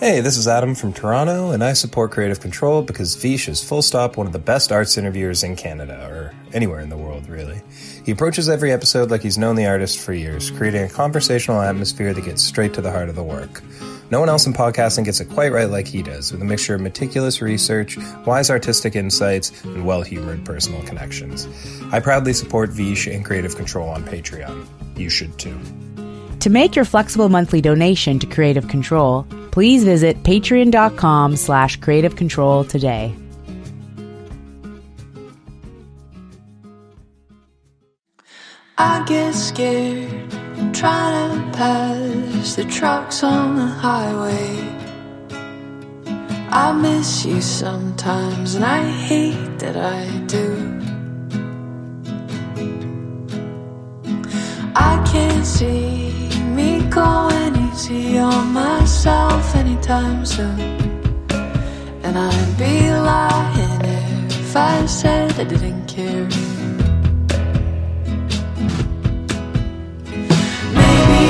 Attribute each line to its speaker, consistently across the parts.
Speaker 1: Hey, this is Adam from Toronto, and I support Kreative Kontrol because Vish is full stop one of the best arts interviewers in Canada, or anywhere in the world, really. He approaches every episode like he's known the artist for years, creating a conversational atmosphere that gets straight to the heart of the work. No one else in podcasting gets it quite right like he does, with a mixture of meticulous research, wise artistic insights, and well humored personal connections. I proudly support Vish and Kreative Kontrol on Patreon. You should too.
Speaker 2: To make your flexible monthly donation to Kreative Kontrol, please visit patreon.com slash kreative kontrol today.
Speaker 3: I get scared trying to pass the trucks on the highway. I miss you sometimes, and I hate that I do. I can't see me going easy on myself anytime soon. And I'd be lying if I said I didn't care. Maybe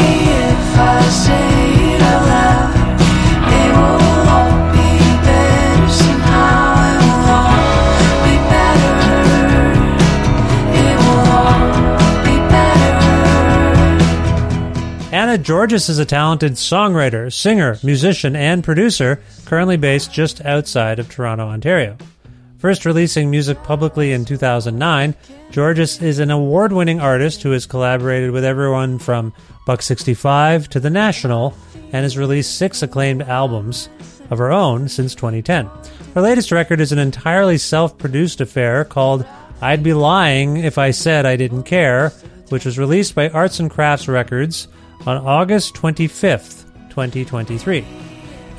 Speaker 3: if I say
Speaker 4: Georgas is a talented songwriter, singer, musician, and producer, currently based just outside of Toronto, Ontario. First releasing music publicly in 2009, Georgas is an award winning artist who has collaborated with everyone from Buck 65 to The National and has released six acclaimed albums of her own since 2010. Her latest record is an entirely self produced affair called I'd Be Lying If I Said I Didn't Care, which was released by Arts and Crafts Records on August 25th, 2023.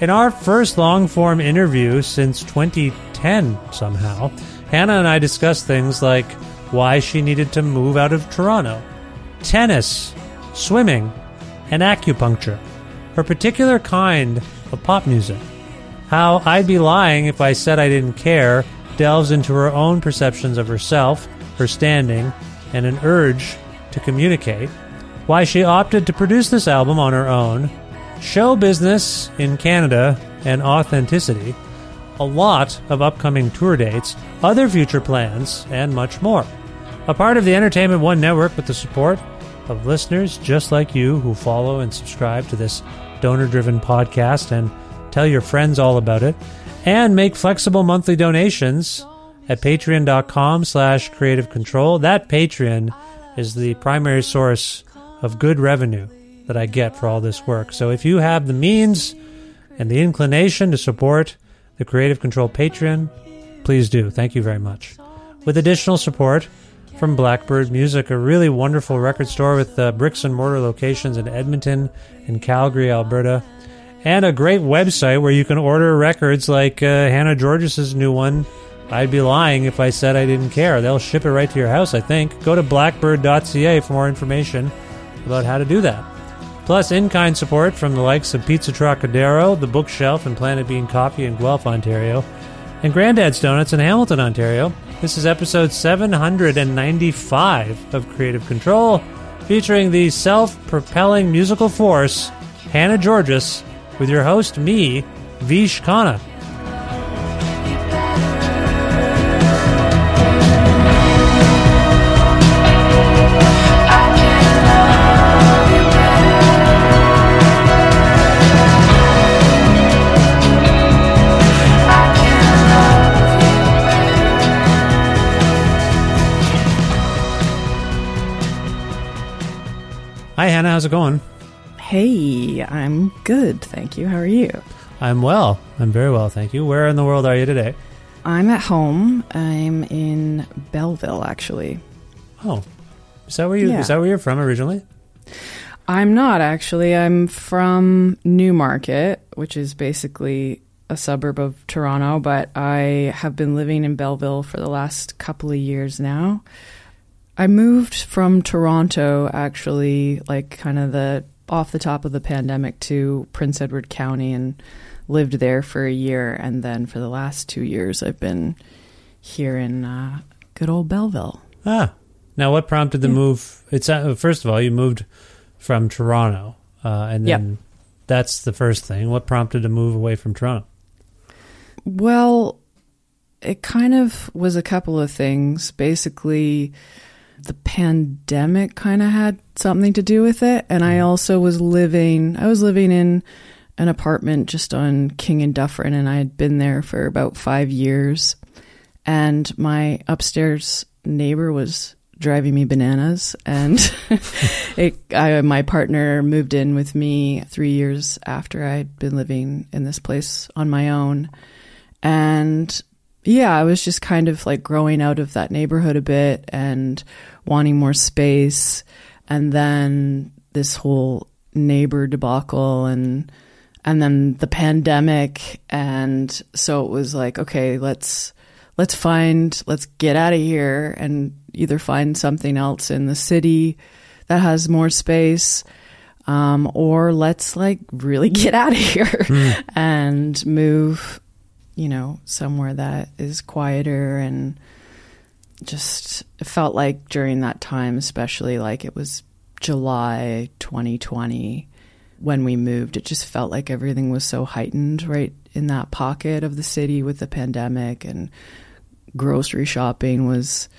Speaker 4: In our first long form interview since 2010, somehow, Hannah and I discussed things like why she needed to move out of Toronto, tennis, swimming, and acupuncture, her particular kind of pop music, how I'd be lying if I said I didn't care delves into her own perceptions of herself, her standing, and an urge to communicate, why she opted to produce this album on her own, show business in Canada, and authenticity, a lot of upcoming tour dates, other future plans, and much more. A part of the Entertainment One network with the support of listeners just like you who follow and subscribe to this donor driven podcast and tell your friends all about it, and make flexible monthly donations at patreon.com slash kreative kontrol. That Patreon is the primary source of good revenue that I get for all this work. So if you have the means and the inclination to support the Kreative Kontrol Patreon, please do. Thank you very much. With additional support from Blackbyrd Myoozik, a really wonderful record store with uh, bricks and mortar locations in Edmonton and Calgary, Alberta, and a great website where you can order records like uh, Hannah Georgas' new one. I'd be lying if I said I didn't care. They'll ship it right to your house, I think. Go to blackbyrd.ca for more information about how to do that. plus in kind support from the likes of Pizza Trokadero, The Bookshelf, and Planet Bean Coffee in Guelph, Ontario, and Grandad's Donuts in Hamilton, Ontario. This is episode 795 of Kreative Kontrol, featuring the self propelling musical force, Hannah Georgas, with your host, me, Vish Khanna. Hi, Hannah. How's it going?
Speaker 5: Hey, I'm good. Thank you. How are you?
Speaker 4: I'm well. I'm very well, thank you. Where in the world are you today?
Speaker 5: I'm at home. I'm in Belleville, actually.
Speaker 4: Oh, is that where you?
Speaker 5: Yeah.
Speaker 4: Is that where you're from originally?
Speaker 5: I'm not actually. I'm from Newmarket, which is basically a suburb of Toronto, but I have been living in Belleville for the last couple of years now. I moved from Toronto actually like kind of the off the top of the pandemic to Prince Edward County and lived there for a year and then for the last 2 years I've been here in uh, good old Belleville.
Speaker 4: Ah, now what prompted the move? It's uh, first of all, you moved from Toronto, uh, and then
Speaker 5: Yep.
Speaker 4: that's the first thing. What prompted to move away from Toronto?
Speaker 5: Well, it kind of was a couple of things. Basically, the pandemic kind of had something to do with it. And I mm-hmm. also was living, I was living in an apartment just on King and Dufferin, and I had been there for about five years. And my upstairs neighbor was driving me bananas. And it, I, my partner moved in with me three years after I'd been living in this place on my own. And yeah, I was just kind of like growing out of that neighborhood a bit and wanting more space. And then this whole neighbor debacle and and then the pandemic and so it was like okay let's let's find let's get out of here and either find something else in the city that has more space um, or let's like really get out of here and move you know somewhere that is quieter and just felt like during that time especially like it was july 2020 when we moved it just felt like everything was so heightened right in that pocket of the city with the pandemic and grocery shopping was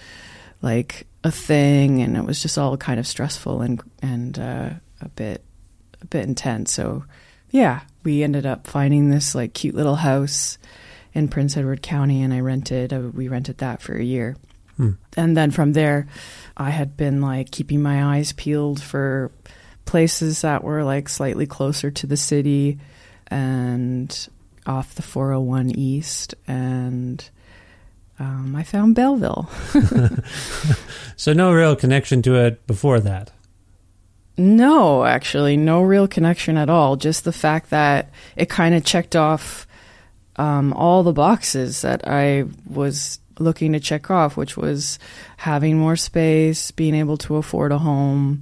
Speaker 5: like a thing and it was just all kind of stressful and and uh, a bit a bit intense. So yeah we ended up finding this like cute little house in Prince Edward County and I rented uh, we rented that for a year and then from there I had been like keeping my eyes peeled for places that were like slightly closer to the city and off the 401 east and um, I found Belleville.
Speaker 4: So no real connection to it before that.
Speaker 5: No, actually, no real connection at all. Just the fact that it kind of checked off um, all the boxes that I was looking to check off, which was having more space, being able to afford a home,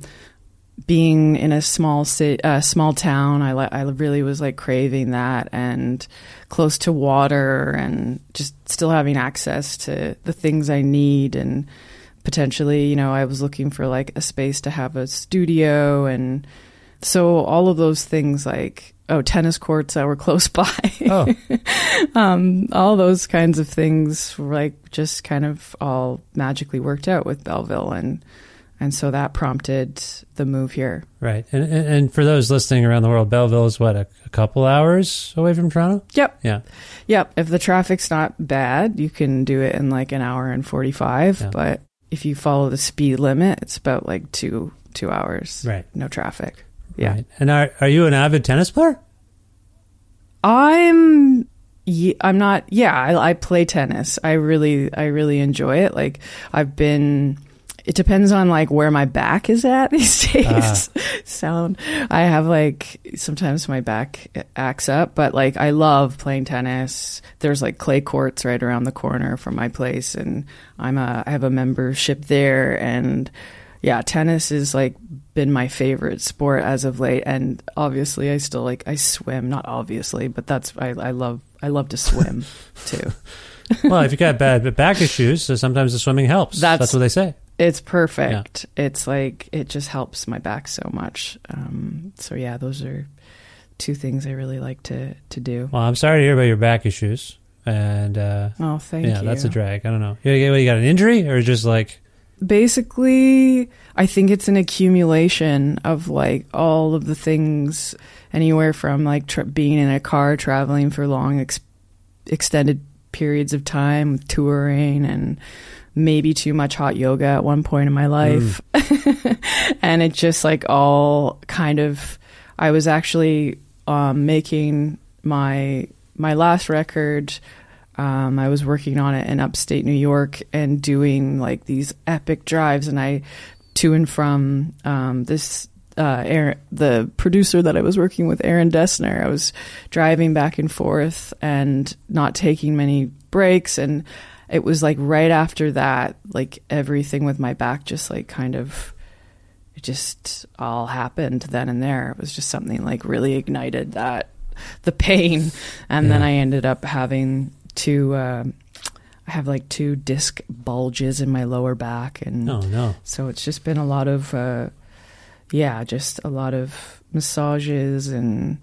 Speaker 5: being in a small city, uh, small town. I li- I really was like craving that, and close to water, and just still having access to the things I need, and potentially, you know, I was looking for like a space to have a studio, and so all of those things, like oh, tennis courts that were close by
Speaker 4: Oh, um,
Speaker 5: all those kinds of things were like just kind of all magically worked out with Belleville and and so that prompted the move here.
Speaker 4: right. And, and and for those listening around the world, Belleville is what a, a couple hours away from Toronto.
Speaker 5: Yep.
Speaker 4: Yeah.
Speaker 5: Yep. If the traffic's not bad, you can do it in like an hour and 45,
Speaker 4: Yeah.
Speaker 5: but if you follow the speed limit, it's about like 2 2 hours.
Speaker 4: Right.
Speaker 5: No traffic. Yeah.
Speaker 4: Right. And are are you an avid tennis player?
Speaker 5: I'm I'm not yeah, I, I play tennis. I really I really enjoy it. Like I've been it depends on like where my back is at these days. Ah. Sound I have like sometimes my back acts up, but like I love playing tennis. There's like clay courts right around the corner from my place and I'm a I have a membership there and yeah, tennis is like been my favorite sport as of late, and obviously I still like I swim. Not obviously, but that's I, I love I love to swim too.
Speaker 4: well, if you got bad back issues, so sometimes the swimming helps. That's,
Speaker 5: That's-
Speaker 4: what they say.
Speaker 5: It's perfect. It's like it just helps my back so much. Um, so yeah, those are two things I really like to to do.
Speaker 4: Well, I'm sorry to hear about your back issues, and uh,
Speaker 5: Oh, thank
Speaker 4: yeah,
Speaker 5: you.
Speaker 4: that's a drag. I don't know. You, you got an injury, or just like
Speaker 5: basically i think it's an accumulation of like all of the things anywhere from like tra- being in a car traveling for long ex- extended periods of time touring and maybe too much hot yoga at one point in my life. And it just like all kind of i was actually um, making my my last record um, I was working on it in upstate New York and doing like these epic drives, and I to and from um, this. Uh, Aaron, the producer that I was working with, Aaron Dessner, I was driving back and forth and not taking many breaks. And it was like right after that, like everything with my back just like kind of, it just all happened then and there. It was just something like really ignited that, the pain. And then I ended up having two, um I have like two disc bulges in my lower back. And
Speaker 4: oh no,
Speaker 5: so it's just been a lot of, uh, yeah, just a lot of massages and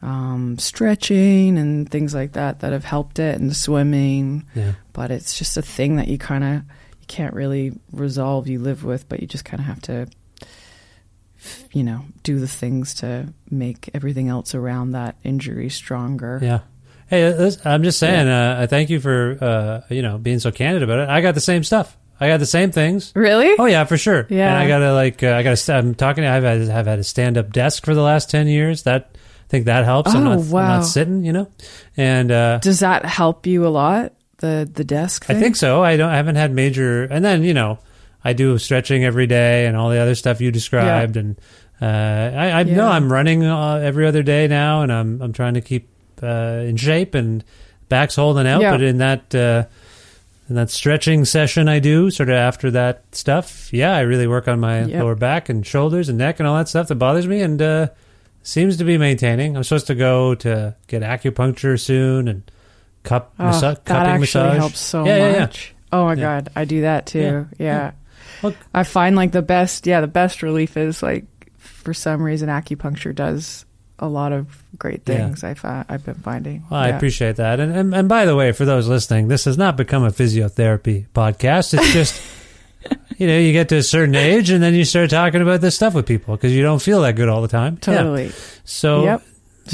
Speaker 5: um, stretching and things like that that have helped it, and swimming.
Speaker 4: yeah.
Speaker 5: But it's just a thing that you kind of you can't really resolve. You live with, but you just kind of have to, you know, do the things to make everything else around that injury stronger.
Speaker 4: Yeah. Hey, I'm just saying. Uh, I thank you for uh, you know being so candid about it. I got the same stuff. I got the same things.
Speaker 5: Really?
Speaker 4: Oh yeah, for sure.
Speaker 5: Yeah.
Speaker 4: And I gotta like uh, I gotta. I'm talking. I've had have had a stand up desk for the last ten years. That I think that helps. I'm
Speaker 5: Oh,
Speaker 4: not I'm not sitting. You know, and uh,
Speaker 5: Does that help you a lot? The the desk.
Speaker 4: I think so. I don't. I haven't had major. And then you know, I do stretching every day and all the other stuff you described. And uh, I, I know
Speaker 5: Yeah.
Speaker 4: I'm running uh, every other day now, and I'm I'm trying to keep uh, in shape and back's holding out.
Speaker 5: Yeah.
Speaker 4: But in that uh, in that stretching session I do, sort of after that stuff, yeah, I really work on my
Speaker 5: Yep.
Speaker 4: lower back and shoulders and neck and all that stuff that bothers me, and uh, seems to be maintaining. I'm supposed to go to get acupuncture soon and cup
Speaker 5: Oh,
Speaker 4: massa-
Speaker 5: that
Speaker 4: cupping
Speaker 5: actually
Speaker 4: massage.
Speaker 5: helps so
Speaker 4: Yeah, yeah, yeah.
Speaker 5: much. Oh my god, I do that too.
Speaker 4: Yeah. Look-
Speaker 5: I find like the best, yeah, the best relief is like for some reason acupuncture does a lot of great
Speaker 4: Yeah.
Speaker 5: things. I fi- I've been finding.
Speaker 4: Well, I
Speaker 5: Yeah.
Speaker 4: appreciate that. And, and and by the way, for those listening, this has not become a physiotherapy podcast. It's just you know, you get to a certain age and then you start talking about this stuff with people because you don't feel that good all the time. Yeah.
Speaker 5: totally.
Speaker 4: So
Speaker 5: Yep.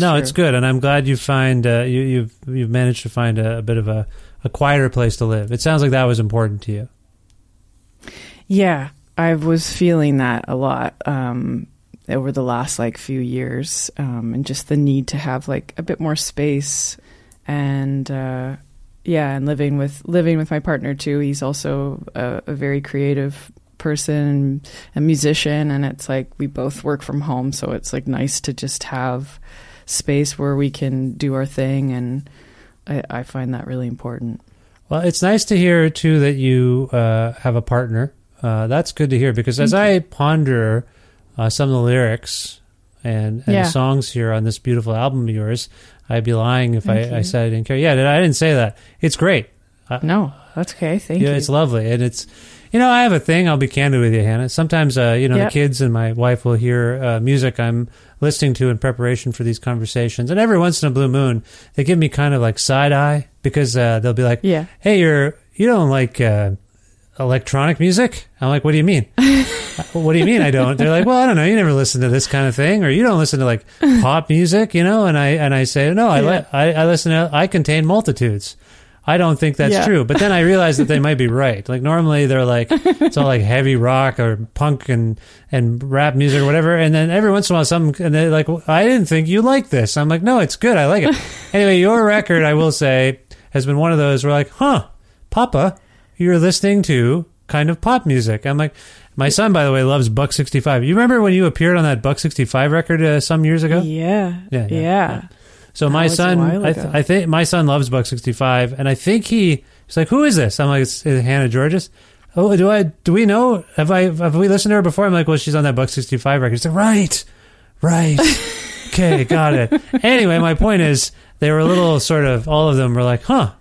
Speaker 4: no,
Speaker 5: true.
Speaker 4: it's good, and I'm glad you find uh, you, you've you've managed to find a, a bit of a, a quieter place to live. It sounds like that was important to you.
Speaker 5: Yeah, I was feeling that a lot um, over the last like few years, um, and just the need to have like a bit more space, and uh, yeah, and living with living with my partner too. He's also a, a very creative person, and a musician, and it's like we both work from home, so it's like nice to just have space where we can do our thing, and I, I find that really important.
Speaker 4: Well, it's nice to hear too that you uh, have a partner. Uh, that's good to hear because as I ponder uh, some of the lyrics and, and
Speaker 5: Yeah.
Speaker 4: the songs here on this beautiful album of yours, I'd be lying if I, I said I didn't care. Yeah, I didn't say that. It's great. Uh,
Speaker 5: No, that's okay. Thank
Speaker 4: yeah,
Speaker 5: you.
Speaker 4: it's lovely, and it's you know I have a thing. I'll be candid with you, Hannah. Sometimes uh, you know
Speaker 5: Yep.
Speaker 4: the kids and my wife will hear uh, music I'm listening to in preparation for these conversations, and every once in a blue moon they give me kind of like side eye because uh, they'll be like,
Speaker 5: Yeah.
Speaker 4: hey, you're you don't like uh, electronic music?" I'm like, "What do you mean?" what do you mean I don't? They're like, well, I don't know. You never listen to this kind of thing, or you don't listen to like pop music, you know? And I and I say, no, I
Speaker 5: Yeah.
Speaker 4: I, I listen to. I contain multitudes. I don't think that's
Speaker 5: Yeah.
Speaker 4: true. But then I realize that they might be right. Like normally they're like it's all like heavy rock or punk and and rap music or whatever. And then every once in a while, something and they're like, I didn't think you liked this. I'm like, no, it's good. I like it. anyway, your record, I will say, has been one of those where like, huh, Papa, you're listening to kind of pop music. I'm like, my son, by the way, loves Buck 65. You remember when you appeared on that Buck 65 record uh, some years ago?
Speaker 5: Yeah.
Speaker 4: Yeah,
Speaker 5: Yeah.
Speaker 4: yeah,
Speaker 5: Yeah.
Speaker 4: So
Speaker 5: That
Speaker 4: my son, I, th- I think my son loves Buck 65, and I think he he's like, "Who is this?" I'm like, "It's, it's Hannah Georgas." Oh, do I? Do we know? Have I? Have we listened to her before? I'm like, well, she's on that Buck 65 record. She's like, right, right. okay, got it. Anyway, my point is, they were a little sort of. All of them were like, huh.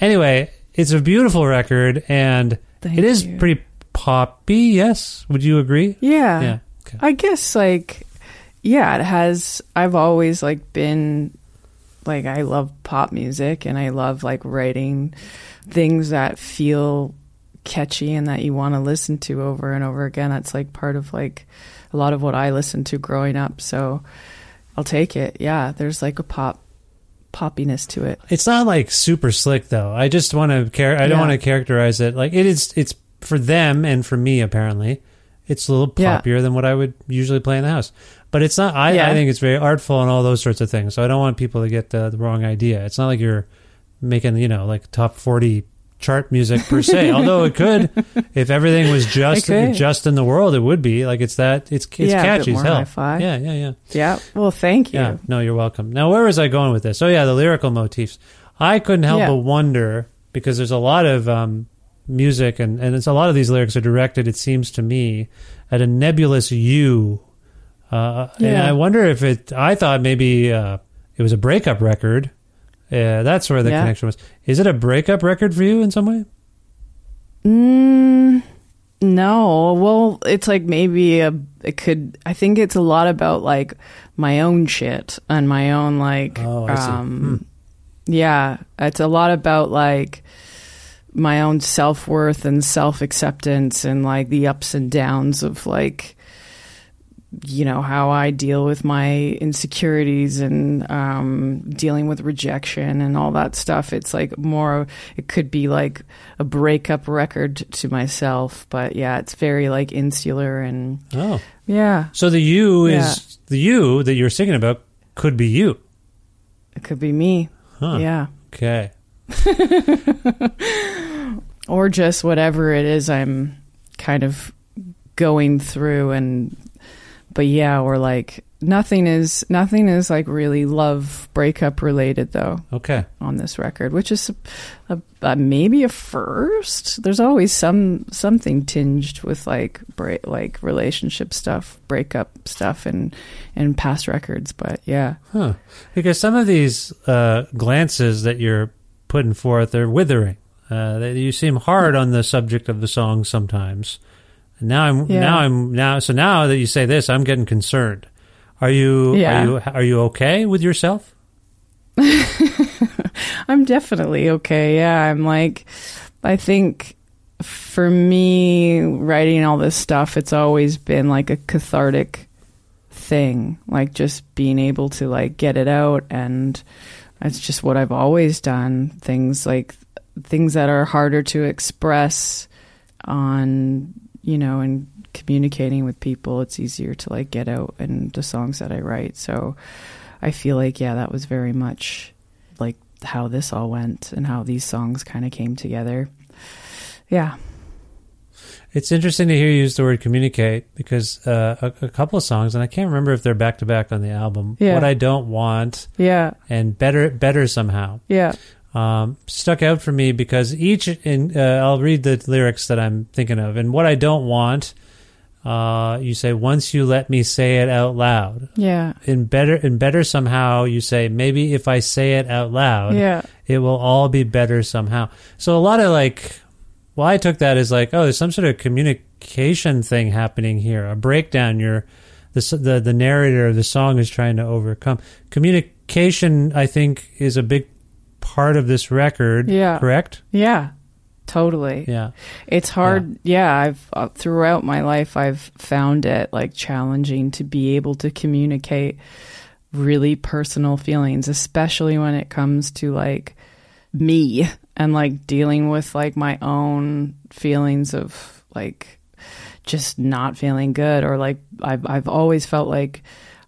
Speaker 4: Anyway, it's a beautiful record, and
Speaker 5: Thank
Speaker 4: it is
Speaker 5: you.
Speaker 4: pretty poppy. Yes, would you agree?
Speaker 5: Yeah.
Speaker 4: Yeah. Okay.
Speaker 5: I guess like yeah, it has I've always like been like I love pop music and I love like writing things that feel catchy and that you want to listen to over and over again. That's like part of like a lot of what I listened to growing up. So I'll take it. Yeah, there's like a pop poppiness to it.
Speaker 4: It's not like super slick though. I just want to care. I don't
Speaker 5: Yeah.
Speaker 4: want to characterize it like it is. It's for them and for me apparently. It's a little
Speaker 5: Yeah.
Speaker 4: poppier than what I would usually play in the house. But it's not. I,
Speaker 5: Yeah.
Speaker 4: I think it's very artful and all those sorts of things. So I don't want people to get the, the wrong idea. It's not like you're making you know like top forty chart music per se. Although it could, if everything was just just in the world, it would be like it's that. It's it's
Speaker 5: Yeah,
Speaker 4: catchy as hell.
Speaker 5: hi-fi.
Speaker 4: Yeah, yeah, yeah.
Speaker 5: Yeah. Well, thank you.
Speaker 4: Yeah, no, you're welcome. Now, where was I going with this? Oh, yeah, the lyrical motifs. I couldn't help
Speaker 5: Yeah.
Speaker 4: but wonder because there's a lot of um, music, and, and it's a lot of these lyrics are directed, it seems to me, at a nebulous you. Uh, And I wonder if it, I thought maybe uh, it was a breakup record. Yeah, that's where the
Speaker 5: Yeah.
Speaker 4: connection was. Is it a breakup record for you in some way?
Speaker 5: Mm, no. Well, it's like maybe a. It could. I think it's a lot about like my own shit and my own like.
Speaker 4: Oh, I see.
Speaker 5: Um, Yeah, it's a lot about like my own self worth and self acceptance and like the ups and downs of like you know how I deal with my insecurities and um, dealing with rejection and all that stuff. It's like more. It could be like a breakup record to myself, but yeah, it's very like insular and
Speaker 4: Oh.
Speaker 5: yeah,
Speaker 4: So the you
Speaker 5: Yeah.
Speaker 4: is, the you that you're singing about could be you.
Speaker 5: it could be me.
Speaker 4: Huh.
Speaker 5: Yeah,
Speaker 4: Okay.
Speaker 5: or just whatever it is I'm kind of going through and but yeah or like nothing is nothing is like really love breakup related though
Speaker 4: Okay.
Speaker 5: on this record which is a, a, a, maybe a first there's always some something tinged with like break like relationship stuff breakup stuff and and past records but yeah
Speaker 4: Huh. Because some of these uh, glances that you're putting forth are withering. Uh, you seem hard on the subject of the song sometimes. And now I'm
Speaker 5: Yeah.
Speaker 4: now I'm now so now that you say this, I'm getting concerned. Are you
Speaker 5: Yeah.
Speaker 4: are you are you okay with yourself?
Speaker 5: I'm definitely okay. Yeah, I'm like, I think for me, writing all this stuff, it's always been like a cathartic thing, like just being able to like get it out. And that's just what I've always done. Things like things that are harder to express on, you know, and communicating with people, it's easier to like get out in the songs that I write. So I feel like, yeah, that was very much like how this all went and how these songs kind of came together. Yeah.
Speaker 4: It's interesting to hear you use the word communicate because uh, a, a couple of songs, and I can't remember if they're back to back on the album.
Speaker 5: Yeah.
Speaker 4: What I don't want
Speaker 5: Yeah.
Speaker 4: and better better somehow.
Speaker 5: Yeah.
Speaker 4: um, stuck out for me because each in uh, I'll read the lyrics that I'm thinking of and what I don't want uh, you say once you let me say it out loud
Speaker 5: Yeah.
Speaker 4: in better in better somehow you say maybe if I say it out loud
Speaker 5: Yeah.
Speaker 4: it will all be better somehow so a lot of like well I took that as like oh there's some sort of communication thing happening here a breakdown you're the the the narrator of the song is trying to overcome communication I think is a big part of this record
Speaker 5: Yeah.
Speaker 4: correct
Speaker 5: Yeah. Totally.
Speaker 4: yeah
Speaker 5: It's hard. Yeah, I've uh, throughout my life I've found it like challenging to be able to communicate really personal feelings, especially when it comes to like me and like dealing with like my own feelings of like just not feeling good or like I've I've always felt like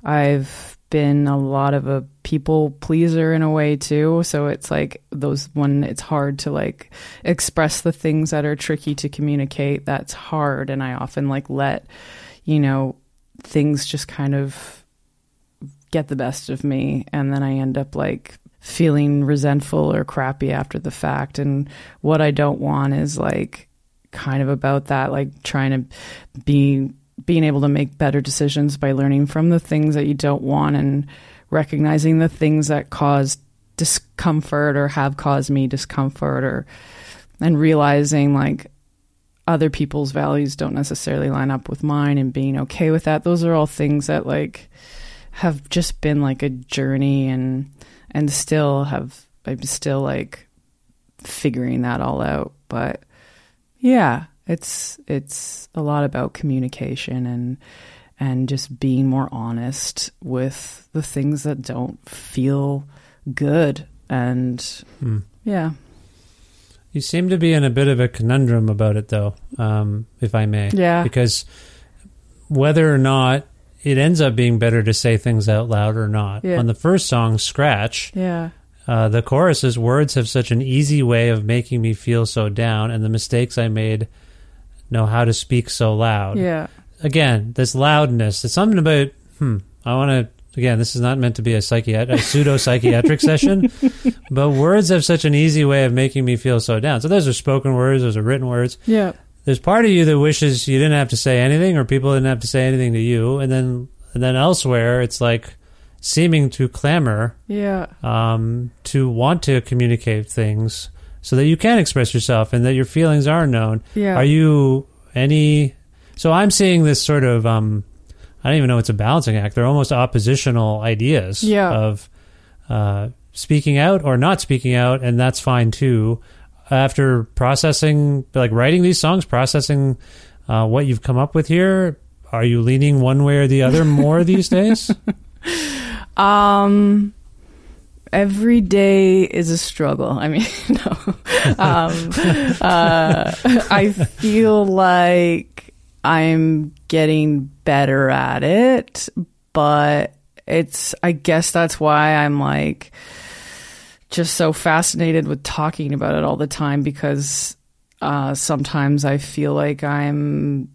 Speaker 5: I've been a lot of a people pleaser in a way too. So it's like those when it's hard to like express the things that are tricky to communicate that's hard. And I often like let you know things just kind of get the best of me. And then I end up like feeling resentful or crappy after the fact. And what I don't want is like kind of about that, like trying to be being able to make better decisions by learning from the things that you don't want and recognizing the things that cause discomfort or have caused me discomfort or and realizing like other people's values don't necessarily line up with mine and being okay with that. Those are all things that like have just been like a journey and and still have I'm still like figuring that all out but yeah it's it's a lot about communication and and just being more honest with the things that don't feel good and
Speaker 4: Hmm.
Speaker 5: yeah
Speaker 4: You seem to be in a bit of a conundrum about it, though, um, if I may.
Speaker 5: Yeah.
Speaker 4: Because whether or not it ends up being better to say things out loud or not.
Speaker 5: Yeah.
Speaker 4: On the first song, Scratch,
Speaker 5: yeah
Speaker 4: uh, the chorus is Words have such an easy way of making me feel so down, and the mistakes I made know how to speak so loud.
Speaker 5: yeah
Speaker 4: Again, this loudness, it's something about, hmm, I want to. Again, this is not meant to be a, psychiat- a pseudo psychiatric session, but words have such an easy way of making me feel so down. So those are spoken words, those are written words.
Speaker 5: yeah
Speaker 4: There's part of you that wishes you didn't have to say anything, or people didn't have to say anything to you, and then and then elsewhere, it's like seeming to clamor
Speaker 5: yeah
Speaker 4: um, to want to communicate things so that you can express yourself and that your feelings are known.
Speaker 5: Yeah.
Speaker 4: Are you any? So I'm seeing this sort of. Um, I don't even know it's a balancing act. They're almost oppositional ideas
Speaker 5: Yeah.
Speaker 4: of uh, speaking out or not speaking out, and that's fine too. After processing, like writing these songs, processing uh, what you've come up with here, are you leaning one way or the other more these days?
Speaker 5: Um, every day is a struggle. I mean, no. Um, uh, I feel like I'm getting better at it, but it's, I guess that's why I'm like just so fascinated with talking about it all the time because uh, sometimes I feel like I'm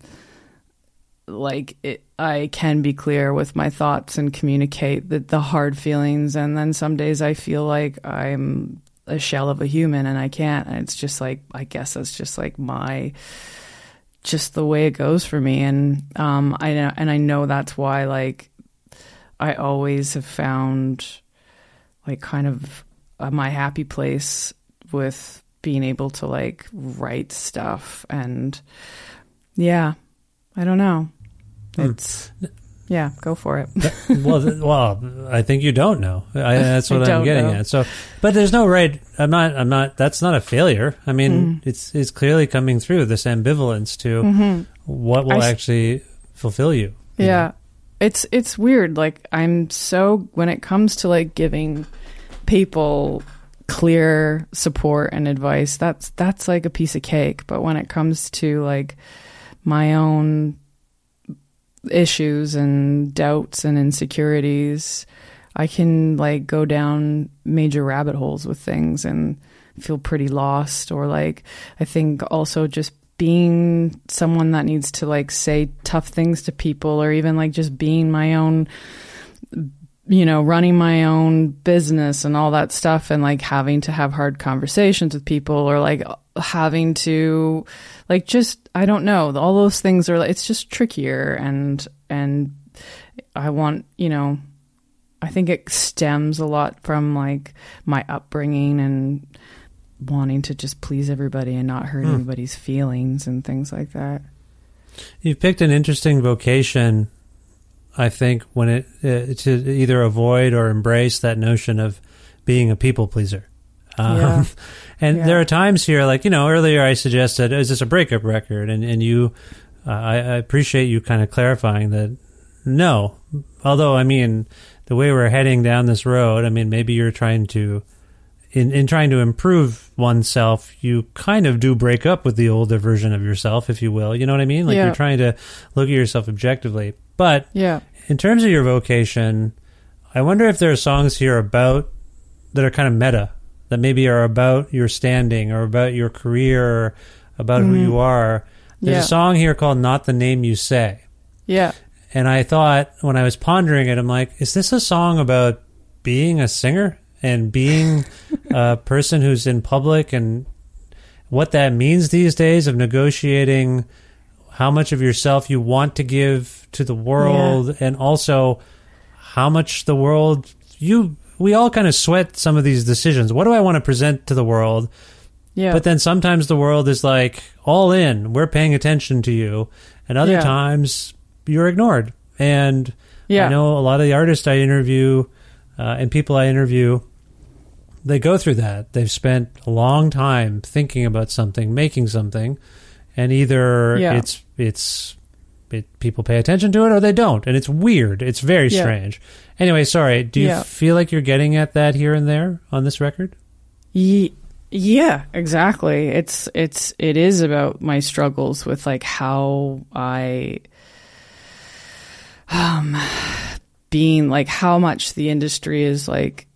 Speaker 5: like it, I can be clear with my thoughts and communicate the, the hard feelings. And then some days I feel like I'm a shell of a human and I can't. And it's just like, I guess that's just like my, just the way it goes for me. And, um, I know, and I know that's why, like, I always have found like kind of uh, my happy place with being able to like write stuff and yeah, I don't know. It's yeah, go for it.
Speaker 4: well, well, I think you don't know. I, that's what I'm getting
Speaker 5: know.
Speaker 4: at. So, but there's no right. I'm not. I'm not. That's not a failure. I mean,
Speaker 5: Mm.
Speaker 4: it's it's clearly coming through this ambivalence to what will
Speaker 5: Mm-hmm. I
Speaker 4: actually fulfill you. you
Speaker 5: Yeah.
Speaker 4: know?
Speaker 5: It's it's weird. Like I'm so when it comes to like giving people clear support and advice, that's that's like a piece of cake. But when it comes to like my own issues and doubts and insecurities, I can like go down major rabbit holes with things and feel pretty lost or like I think also just being someone that needs to like say tough things to people or even like just being my own you know running my own business and all that stuff and like having to have hard conversations with people or like having to like just I don't know all those things are like it's just trickier and and I want you know I think it stems a lot from like my upbringing and wanting to just please everybody and not hurt hmm. anybody's feelings and things like that.
Speaker 4: You've picked an interesting vocation. I think when it uh, to either avoid or embrace that notion of being a people pleaser. Um,
Speaker 5: Yeah.
Speaker 4: and
Speaker 5: Yeah.
Speaker 4: there are times here, like you know, earlier I suggested, is this a breakup record? And and you, uh, I, I appreciate you kind of clarifying that. No, although I mean, the way we're heading down this road, I mean, maybe you're trying to, in in trying to improve oneself, you kind of do break up with the older version of yourself, if you will. You know what I mean? Like
Speaker 5: Yeah.
Speaker 4: you're trying to look at yourself objectively. But
Speaker 5: Yeah.
Speaker 4: in terms of your vocation, I wonder if there are songs here about that are kind of meta, that maybe are about your standing or about your career, or about who mm-hmm. you are. There's
Speaker 5: Yeah.
Speaker 4: a song here called "Not the Name You Say,"
Speaker 5: Yeah.
Speaker 4: and I thought when I was pondering it, I'm like, is this a song about being a singer and being a person who's in public and what that means these days of negotiating how much of yourself you want to give to the world and also how much the world you we all kind of sweat some of these decisions. What do I want to present to the world?
Speaker 5: Yeah.
Speaker 4: But then sometimes the world is like all in. We're paying attention to you, and other
Speaker 5: Yeah.
Speaker 4: times you're ignored. And
Speaker 5: Yeah.
Speaker 4: I know a lot of the artists I interview uh, and people I interview, they go through that. They've spent a long time thinking about something, making something, and either
Speaker 5: Yeah.
Speaker 4: it's it's it, people pay attention to it or they don't, and it's weird. It's very
Speaker 5: Yeah.
Speaker 4: strange. Anyway, sorry. Do you
Speaker 5: Yeah.
Speaker 4: feel like you're getting at that here and there on this record?
Speaker 5: Ye- yeah, exactly. It's it's it is about my struggles with like how I um being like how much the industry is like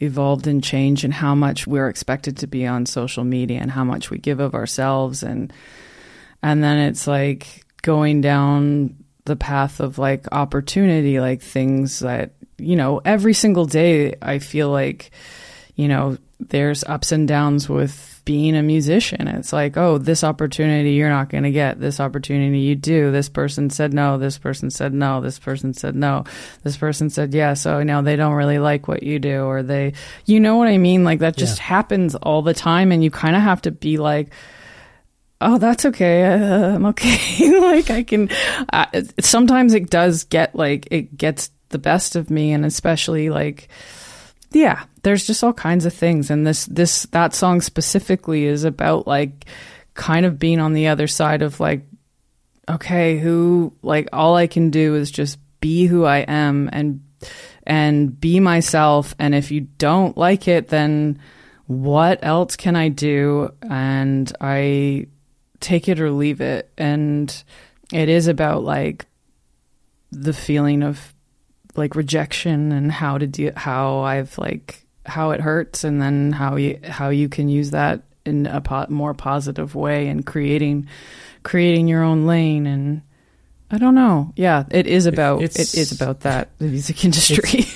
Speaker 5: evolved and changed and how much we're expected to be on social media and how much we give of ourselves and and then it's like going down the path of like opportunity like things that you know every single day I feel like you know there's ups and downs with being a musician. It's like oh this opportunity you're not going to get. This opportunity you do. This person said no. This person said no. This person said no. This person said yes. So now they don't really like what you do or they you know what i mean? Like that just
Speaker 4: Yeah.
Speaker 5: happens all the time and you kind of have to be like oh that's okay. Uh, i'm okay. Like i can sometimes it does get like it gets the best of me and especially like yeah there's just all kinds of things and this this that song specifically is about like kind of being on the other side of like okay who like all i can do is just be who i am and and be myself and if you don't like it then what else can i do? And i take it or leave it and it is about like the feeling of like rejection and how to deal, how I've like how it hurts and then how you how you can use that in a po- more positive way and creating creating your own lane and I don't know. Yeah, it is about
Speaker 4: It's-
Speaker 5: it is about that the music industry.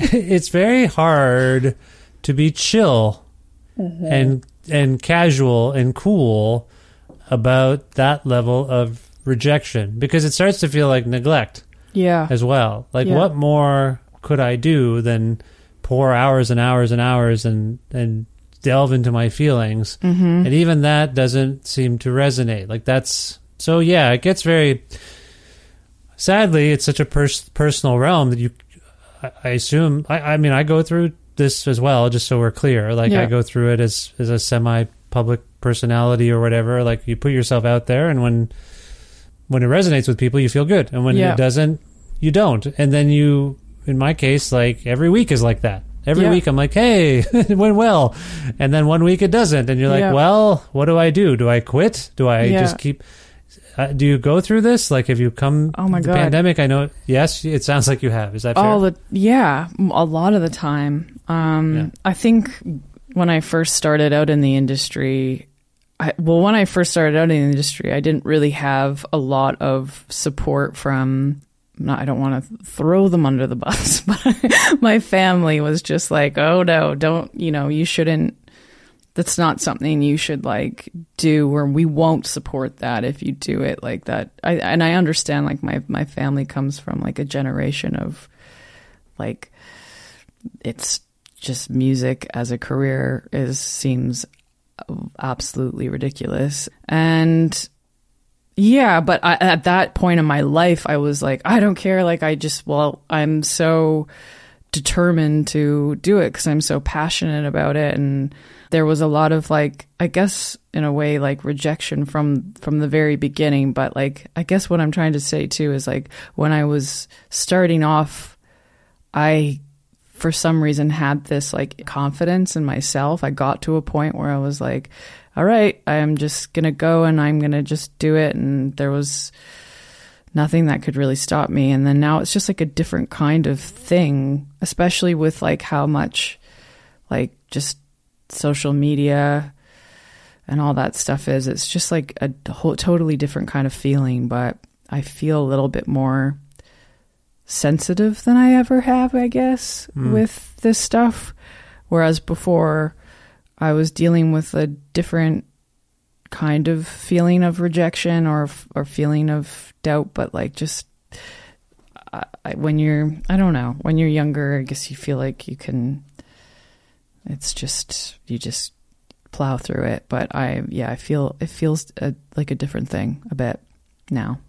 Speaker 4: it's very hard to be chill mm-hmm. and and casual and cool about that level of rejection because it starts to feel like neglect
Speaker 5: yeah.
Speaker 4: as well. Like
Speaker 5: Yeah.
Speaker 4: what more could I do than pour hours and hours and hours and and delve into my feelings?
Speaker 5: Mm-hmm.
Speaker 4: And even that doesn't seem to resonate. Like that's so yeah, it gets very sadly it's such a pers- personal realm that you I, I assume I, I mean I go through this as well just so we're clear like I go through it as as a semi public personality or whatever like you put yourself out there and when when it resonates with people you feel good. And when
Speaker 5: Yeah.
Speaker 4: it doesn't you don't. And then you in my case like every week is like that. Every
Speaker 5: Yeah.
Speaker 4: week i'm like hey it went well. And then one week it doesn't. And you're like
Speaker 5: Yeah.
Speaker 4: well what do i do? Do i quit? Do i just keep uh, do you go through this? Like have you come
Speaker 5: Oh my
Speaker 4: the
Speaker 5: God.
Speaker 4: pandemic? I know yes it sounds like you have. Is that fair?
Speaker 5: all the yeah a lot of the time. Um
Speaker 4: Yeah.
Speaker 5: i think when i first started out in the industry I, well when i first started out in the industry i didn't really have a lot of support from not, I don't want to throw them under the bus, but my family was just like, "Oh no, don't, you know, you shouldn't that's not something you should like do or we won't support that if you do it like that. I, and i understand like my my family comes from like a generation of like it's just music as a career is seems absolutely ridiculous. And yeah but I, at that point in my life i was like i don't care. Like i just well i'm so determined to do it because i'm so passionate about it. And there was a lot of like i guess in a way like rejection from from the very beginning. But like i guess what i'm trying to say too is like when i was starting off i for some reason had this like confidence in myself. I got to a point where i was like all right i'm just gonna go and i'm gonna just do it. And there was nothing that could really stop me. And then now it's just like a different kind of thing especially with like how much like just social media and all that stuff is. It's just like a whole, totally different kind of feeling but i feel a little bit more sensitive than i ever have i guess hmm. with this stuff whereas before i was dealing with a different kind of feeling of rejection or or feeling of doubt, but like just I, I, when you're I don't know when you're younger, I guess you feel like you can. It's just you just plow through it, but I yeah I feel it feels a, like a different thing a bit now.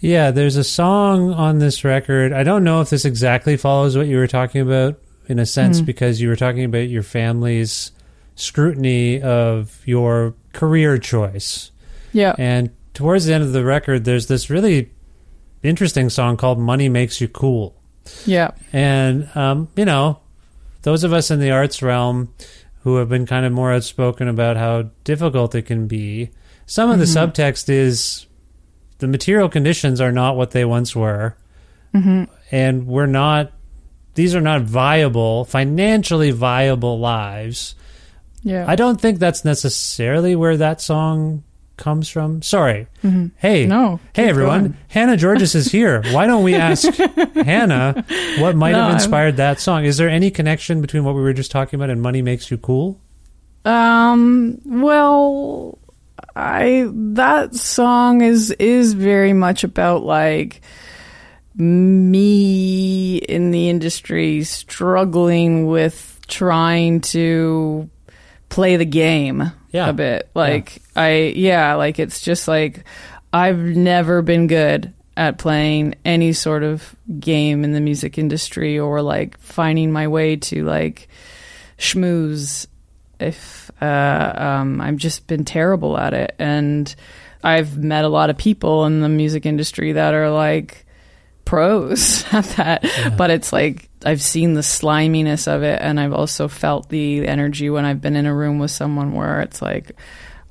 Speaker 4: Yeah, there's a song on this record. I don't know if this exactly follows what you were talking about in a sense
Speaker 5: Mhm.
Speaker 4: because you were talking about your family's scrutiny of your career choice.
Speaker 5: Yeah,
Speaker 4: And towards the end of the record, there's this really interesting song called Money Makes You Cool.
Speaker 5: yeah,
Speaker 4: And, um, you know, those of us in the arts realm who have been kind of more outspoken about how difficult it can be, some of the subtext is the material conditions are not what they once were. And we're not, these are not viable, financially viable lives.
Speaker 5: yeah.
Speaker 4: I don't think that's necessarily where that song comes from. Sorry. Hey,
Speaker 5: No,
Speaker 4: hey everyone.
Speaker 5: going.
Speaker 4: Hannah Georgas is here. Why don't we ask Hannah what might
Speaker 5: No,
Speaker 4: have
Speaker 5: I'm-
Speaker 4: inspired that song? Is there any connection between what we were just talking about and "Money Makes You Cool"?
Speaker 5: Um. Well, I that song is is very much about like me in the industry struggling with trying to play the game
Speaker 4: Yeah.
Speaker 5: a bit. Like I yeah, like it's just like I've never been good at playing any sort of game in the music industry or like finding my way to like schmooze if uh, um, I've just been terrible at it, and I've met a lot of people in the music industry that are like pros at that. But it's like I've seen the sliminess of it, and I've also felt the energy when I've been in a room with someone where it's like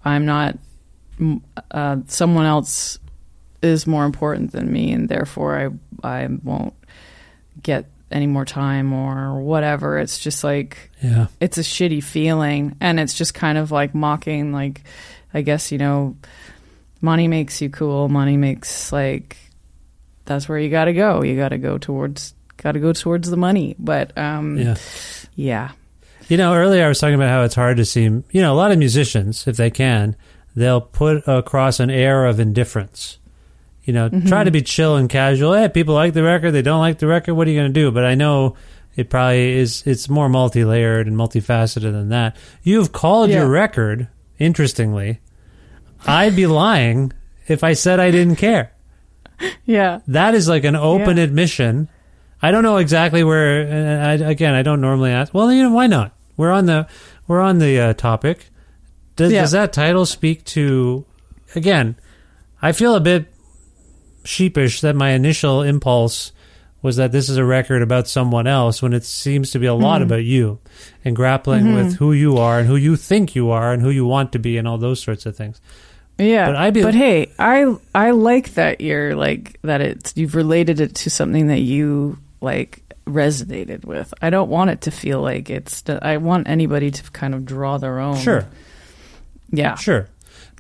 Speaker 5: I'm not uh, someone else is more important than me, and therefore I I won't get any more time or whatever. It's just like
Speaker 4: Yeah.
Speaker 5: it's a shitty feeling and it's just kind of like mocking like i guess you know money makes you cool money makes like that's where you got to go you got to go towards got to go towards the money but um
Speaker 4: Yeah.
Speaker 5: yeah
Speaker 4: You know, earlier I was talking about how it's hard to seem, you know, a lot of musicians, if they can, they'll put across an air of indifference. You know, try to be chill and casual. Hey, people like the record, they don't like the record, what are you going to do? But I know it probably is, it's more multi layered and multifaceted than that. You've called
Speaker 5: Yeah.
Speaker 4: your record, interestingly, I'd be lying if I said I didn't care.
Speaker 5: yeah
Speaker 4: That is like an open
Speaker 5: Yeah.
Speaker 4: admission. I don't know exactly where. And I, again, I don't normally ask. Well, you know, why not? We're on the we're on the uh, topic. Does,
Speaker 5: Yeah.
Speaker 4: does that title speak to? Again, I feel a bit sheepish that my initial impulse was that this is a record about someone else when it seems to be a
Speaker 5: Mm-hmm.
Speaker 4: lot about you and grappling with who you are and who you think you are and who you want to be and all those sorts of things.
Speaker 5: yeah
Speaker 4: But I'd be-
Speaker 5: but hey i i like that you're like that it's you've related it to something that you like resonated with i don't want it to feel like it's i want anybody to kind of draw their own
Speaker 4: Sure,
Speaker 5: yeah
Speaker 4: sure.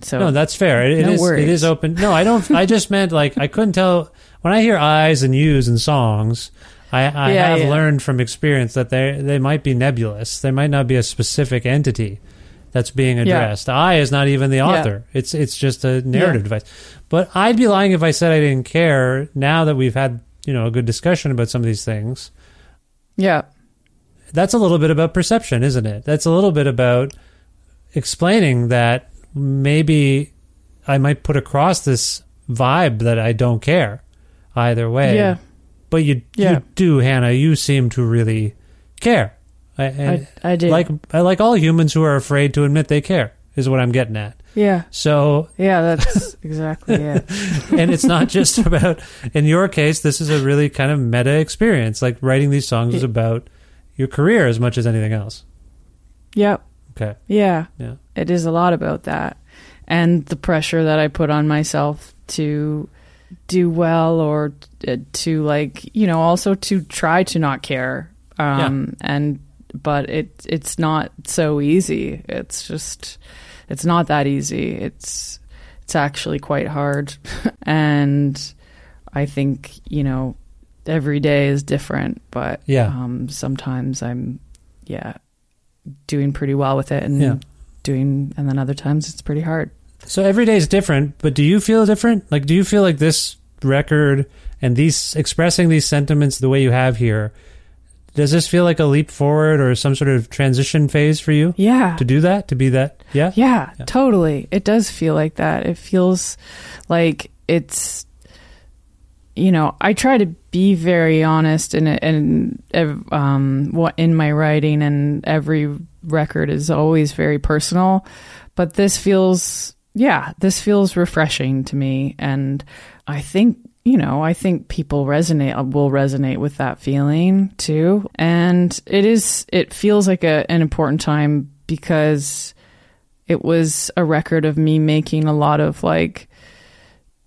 Speaker 5: So
Speaker 4: No, that's fair. It, it
Speaker 5: No
Speaker 4: is.
Speaker 5: Worries.
Speaker 4: is open. No, I don't. I just meant like I couldn't tell when I hear eyes and yous in songs. I, I
Speaker 5: Yeah,
Speaker 4: have
Speaker 5: yeah.
Speaker 4: learned from experience that they they might be nebulous. They might not be a specific entity that's being addressed. I is not even the
Speaker 5: Yeah.
Speaker 4: author. It's it's just a narrative device. But I'd be lying if I said I didn't care. Now that we've had you know a good discussion about some of these things,
Speaker 5: yeah
Speaker 4: that's a little bit about perception, isn't it? That's a little bit about explaining that maybe I might put across this vibe that I don't care either way.
Speaker 5: Yeah.
Speaker 4: But you,
Speaker 5: Yeah.
Speaker 4: you do, Hannah. You seem to really care. I,
Speaker 5: I, I did.
Speaker 4: like I like all humans who are afraid to admit they care is what I'm getting at.
Speaker 5: yeah,
Speaker 4: So
Speaker 5: yeah, that's exactly it.
Speaker 4: and it's not just about in your case this is a really kind of meta experience like writing these songs is about your career as much as anything else
Speaker 5: Yep.
Speaker 4: Okay
Speaker 5: Yeah.
Speaker 4: yeah
Speaker 5: It is a lot about that. And the pressure that I put on myself to do well or uh, to like, you know, also to try to not care. Um and but it it's not so easy. It's just it's not that easy. It's it's actually quite hard. and I think, you know, every day is different, but
Speaker 4: Yeah.
Speaker 5: um sometimes I'm yeah, doing pretty well with it and
Speaker 4: Yeah.
Speaker 5: doing and then other times it's pretty hard
Speaker 4: So every day is different, but do you feel different? Like, do you feel like this record and these expressing these sentiments the way you have here? Does this feel like a leap forward or some sort of transition phase for you?
Speaker 5: Yeah.
Speaker 4: To do that, to be that, yeah,
Speaker 5: Yeah,
Speaker 4: Yeah.
Speaker 5: totally. It does feel like that. It feels like it's you know, I try to be very honest in in um what in my writing and every record is always very personal, but this feels yeah, this feels refreshing to me and I think you know, I think people resonate will resonate with that feeling too. And it is it feels like a, an important time because it was a record of me making a lot of like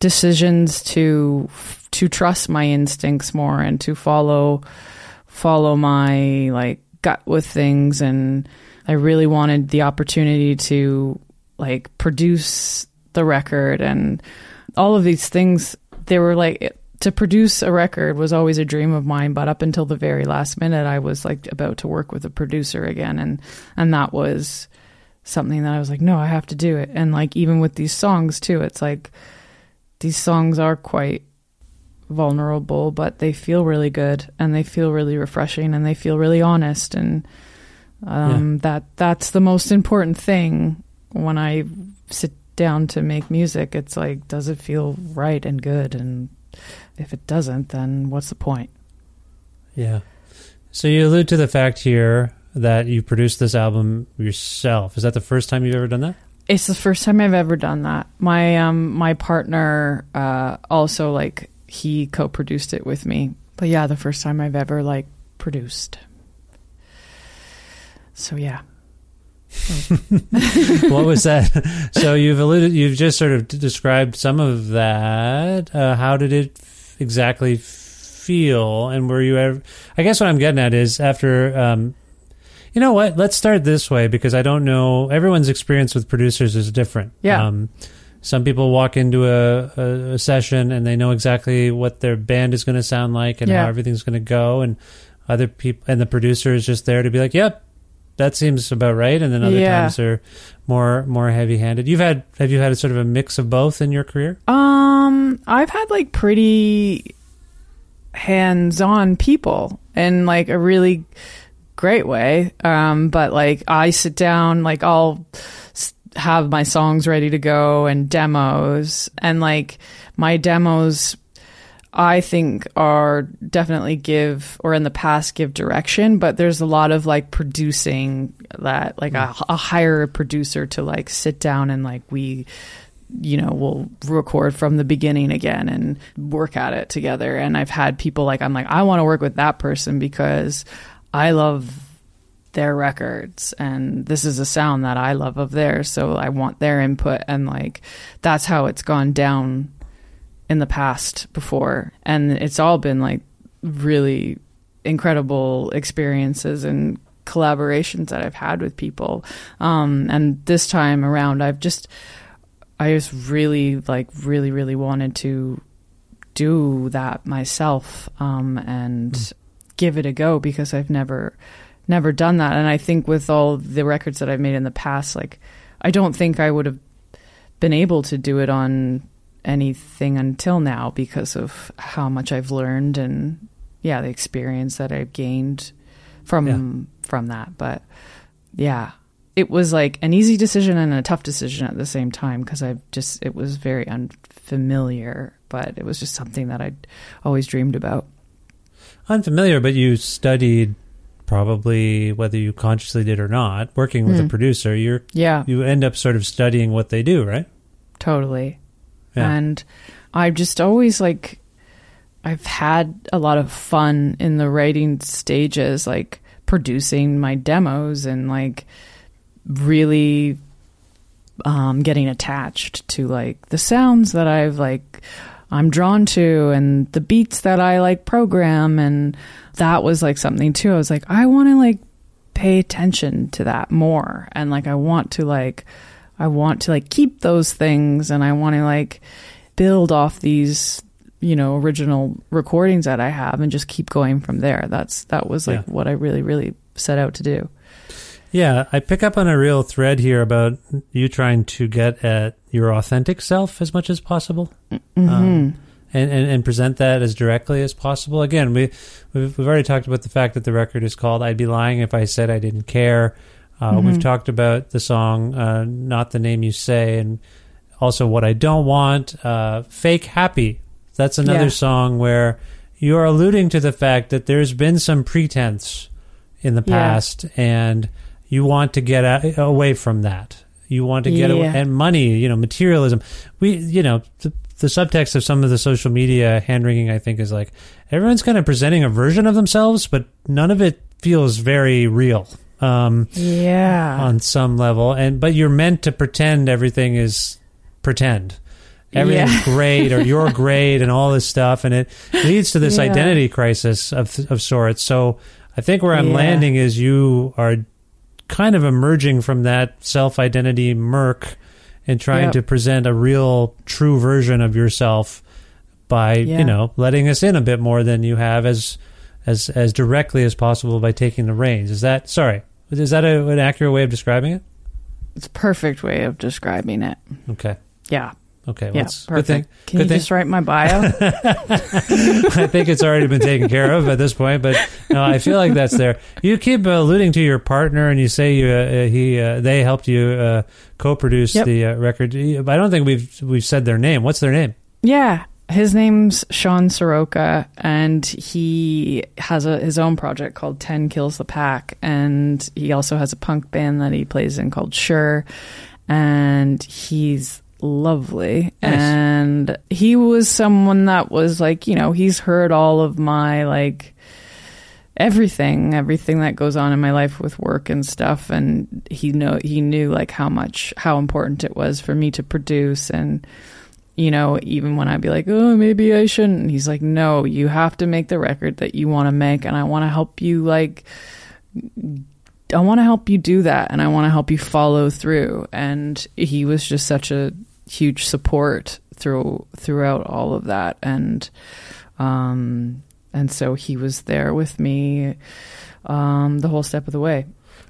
Speaker 5: decisions to to trust my instincts more and to follow follow my like gut with things. And I really wanted the opportunity to like produce the record. And all of these things they were like to produce a record was always a dream of mine. But up until the very last minute I was like about to work with a producer again. And and that was something that I was like no I have to do it. And like even with these songs too it's like these songs are quite vulnerable but they feel really good and they feel really refreshing and they feel really honest and um, that that's the most important thing when I sit down to make music it's like does it feel right and good and if it doesn't then what's the point
Speaker 4: yeah. So you allude to the fact here that you produced this album yourself. Is that the first time you've ever done that?
Speaker 5: It's the first time I've ever done that. My um my partner uh also like he co-produced it with me. But yeah, the first time I've ever like produced. So yeah.
Speaker 4: what was that? so you've alluded, you've just sort of described some of that. Uh, how did it f- exactly feel? And were you ever? I guess what I'm getting at is after. Um, you know what? Let's start this way because I don't know. Everyone's experience with producers is different.
Speaker 5: Yeah.
Speaker 4: Um, some people walk into a, a, a session and they know exactly what their band is going to sound like and
Speaker 5: Yeah.
Speaker 4: how everything's going to go, and other people and the producer is just there to be like, "Yep, that seems about right." And then other
Speaker 5: Yeah.
Speaker 4: times they're more more heavy handed. You've had have you had a sort of a mix of both in your career?
Speaker 5: Um, I've had like pretty hands-on people and like a really great way. Um, but like I sit down, like I'll have my songs ready to go and demos, and like my demos. I think are definitely give or in the past give direction, but there's a lot of like producing that like a, a hire a producer to like sit down and like we you know, we'll record from the beginning again and work at it together. And I've had people like, I'm like, I want to work with that person because I love their records and this is a sound that I love of theirs. So I want their input. And like, that's how it's gone down in the past before. And it's all been like really incredible experiences and collaborations that I've had with people. Um, and this time around, I've just, I just really like really really wanted to do that myself um, and give it a go because I've never never done that and I think with all the records that I've made in the past like I don't think I would have been able to do it on anything until now because of how much I've learned and yeah the experience that I've gained from
Speaker 4: Yeah.
Speaker 5: from that but yeah it was like an easy decision and a tough decision at the same time because I just it was very unfamiliar, but it was just something that I'd always dreamed about.
Speaker 4: Unfamiliar, but you studied probably whether you consciously did or not. Working with a producer, you're
Speaker 5: Yeah,
Speaker 4: you end up sort of studying what they do, right?
Speaker 5: totally.
Speaker 4: Yeah.
Speaker 5: And I've just always like I've had a lot of fun in the writing stages, like producing my demos and like really um, getting attached to like the sounds that I've like I'm drawn to and the beats that I like program and that was like something too. I was like I want to like pay attention to that more and like I want to like I want to like keep those things and I want to like build off these you know original recordings that I have and just keep going from there. That's that was like
Speaker 4: Yeah.
Speaker 5: what I really really set out to do.
Speaker 4: Yeah, I pick up on a real thread here about you trying to get at your authentic self as much as possible,
Speaker 5: Mm-hmm.
Speaker 4: um, and, and and present that as directly as possible. Again, we we've, we've already talked about the fact that the record is called "I'd Be Lying If I Said I Didn't Care." Uh,
Speaker 5: Mm-hmm.
Speaker 4: We've talked about the song uh, "Not the Name You Say" and also "What I Don't Want." Uh, "Fake Happy." That's another
Speaker 5: Yeah.
Speaker 4: song where you are alluding to the fact that there's been some pretense in the
Speaker 5: Yeah.
Speaker 4: past and you want to get a, away from that you want to get away and money you know materialism we you know the, the subtext of some of the social media hand wringing i think is like everyone's kind of presenting a version of themselves but none of it feels very real um,
Speaker 5: Yeah.
Speaker 4: on some level and but you're meant to pretend everything is pretend everything's
Speaker 5: Yeah.
Speaker 4: great or you're great and all this stuff and it leads to this
Speaker 5: Yeah.
Speaker 4: identity crisis of of sorts so i think where i'm
Speaker 5: Yeah.
Speaker 4: landing is you are kind of emerging from that self-identity murk and trying
Speaker 5: Yep.
Speaker 4: to present a real true version of yourself by
Speaker 5: Yeah.
Speaker 4: you know letting us in a bit more than you have as as as directly as possible by taking the reins is that sorry is that a, an accurate way of describing it
Speaker 5: It's a perfect way of describing it.
Speaker 4: okay
Speaker 5: Yeah.
Speaker 4: Okay well,
Speaker 5: Yeah.
Speaker 4: it's good thing
Speaker 5: Can
Speaker 4: good
Speaker 5: you
Speaker 4: thing
Speaker 5: just write my bio?
Speaker 4: I think it's already been taken care of at this point, but no, I feel like that's there. You keep uh, alluding to your partner, and you say you uh, he uh, they helped you uh, co-produce
Speaker 5: Yep.
Speaker 4: the uh, record. I don't think we've we've said their name. What's their name?
Speaker 5: yeah. His name's Sean Soroka, and he has a, his own project called Ten Kills the Pack, and he also has a punk band that he plays in called Sure, and he's lovely.
Speaker 4: Nice.
Speaker 5: And he was someone that was like, you know, he's heard all of my like everything everything that goes on in my life with work and stuff and he know he knew like how much how important it was for me to produce and you know even when i'd be like oh maybe i shouldn't he's like no you have to make the record that you want to make and i want to help you like i want to help you do that and i want to help you follow through and he was just such a huge support through throughout all of that and um and so he was there with me um the whole step of the way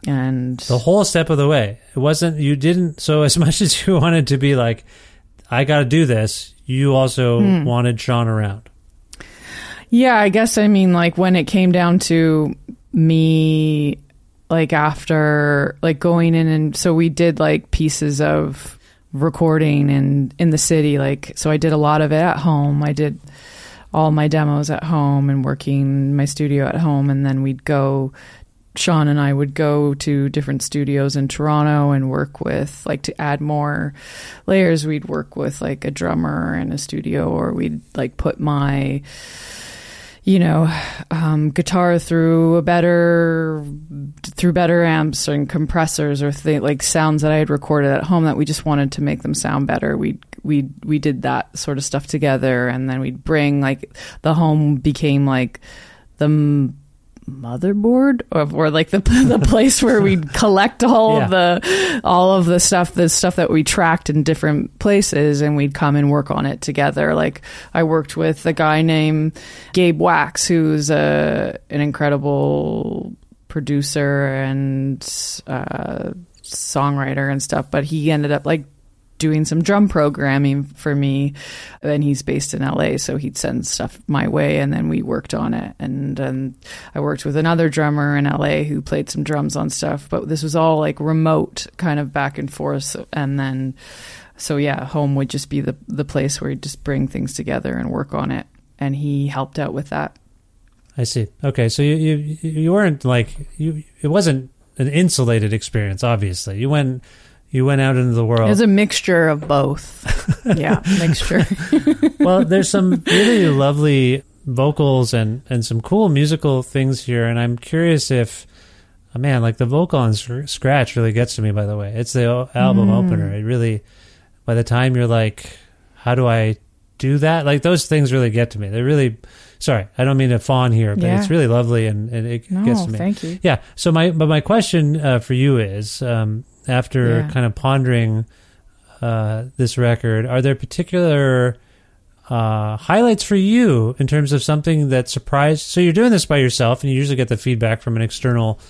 Speaker 5: and
Speaker 4: The whole step of the way. It wasn't you didn't. So as much as you wanted to be like, I got to do this, you also
Speaker 5: Hmm.
Speaker 4: wanted Sean around.
Speaker 5: Yeah, I guess I mean like when it came down to me like after like going in and so we did like pieces of recording and in the city like so I did a lot of it at home. I did all my demos at home and working my studio at home and then we'd go Sean and I would go to different studios in Toronto and work with like to add more layers we'd work with like a drummer in a studio or we'd like put my you know um, guitar through a better through better amps and compressors or th- like sounds that I had recorded at home that we just wanted to make them sound better. We we we did that sort of stuff together, and then we'd bring like the home became like the motherboard or, or like the the place where we'd collect all
Speaker 4: Yeah.
Speaker 5: of the all of the stuff the stuff that we tracked in different places and we'd come and work on it together like I worked with a guy named Gabe Wax who's a an incredible producer and uh, songwriter and stuff but he ended up like doing some drum programming for me and he's based in LA so he'd send stuff my way and then we worked on it and um, I worked with another drummer in LA who played some drums on stuff but this was all like remote kind of back and forth and then so yeah home would just be the the place where you just bring things together and work on it and he helped out with that
Speaker 4: I see. Okay, so you you you weren't like you. It wasn't an insulated experience. Obviously, you went you went out into the world.
Speaker 5: it was a mixture of both yeah mixture
Speaker 4: well, there's some really lovely vocals and and some cool musical things here, and I'm curious if. Oh man, like the vocal on Scr- Scratch really gets to me. By the way, it's the album opener. It really, by the time you're like, how do I do that? Like those things really get to me. They really. Sorry, I don't mean to fawn here, but
Speaker 5: Yeah.
Speaker 4: it's really lovely and, and it
Speaker 5: no
Speaker 4: gets to me.
Speaker 5: thank you
Speaker 4: Yeah. So my but my question uh, for you is, um, after
Speaker 5: Yeah.
Speaker 4: kind of pondering uh, this record, are there particular uh, highlights for you in terms of something that surprised? So you're doing this by yourself, and you usually get the feedback from an external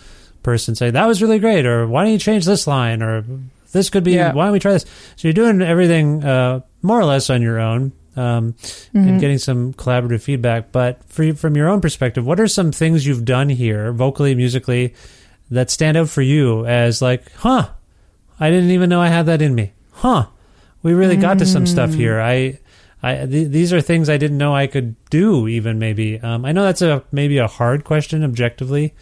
Speaker 4: person say that was really great, or why don't you change this line, or this could be
Speaker 5: Yeah.
Speaker 4: why don't we try this? So you're doing everything uh, more or less on your own. Um,
Speaker 5: Mm-hmm.
Speaker 4: and getting some collaborative feedback, but for, from your own perspective, what are some things you've done here, vocally, musically, that stand out for you as like, huh, I didn't even know I had that in me. Huh. We really got to some stuff here. I I th- these are things I didn't know I could do even maybe. Um, I know that's a maybe a hard question objectively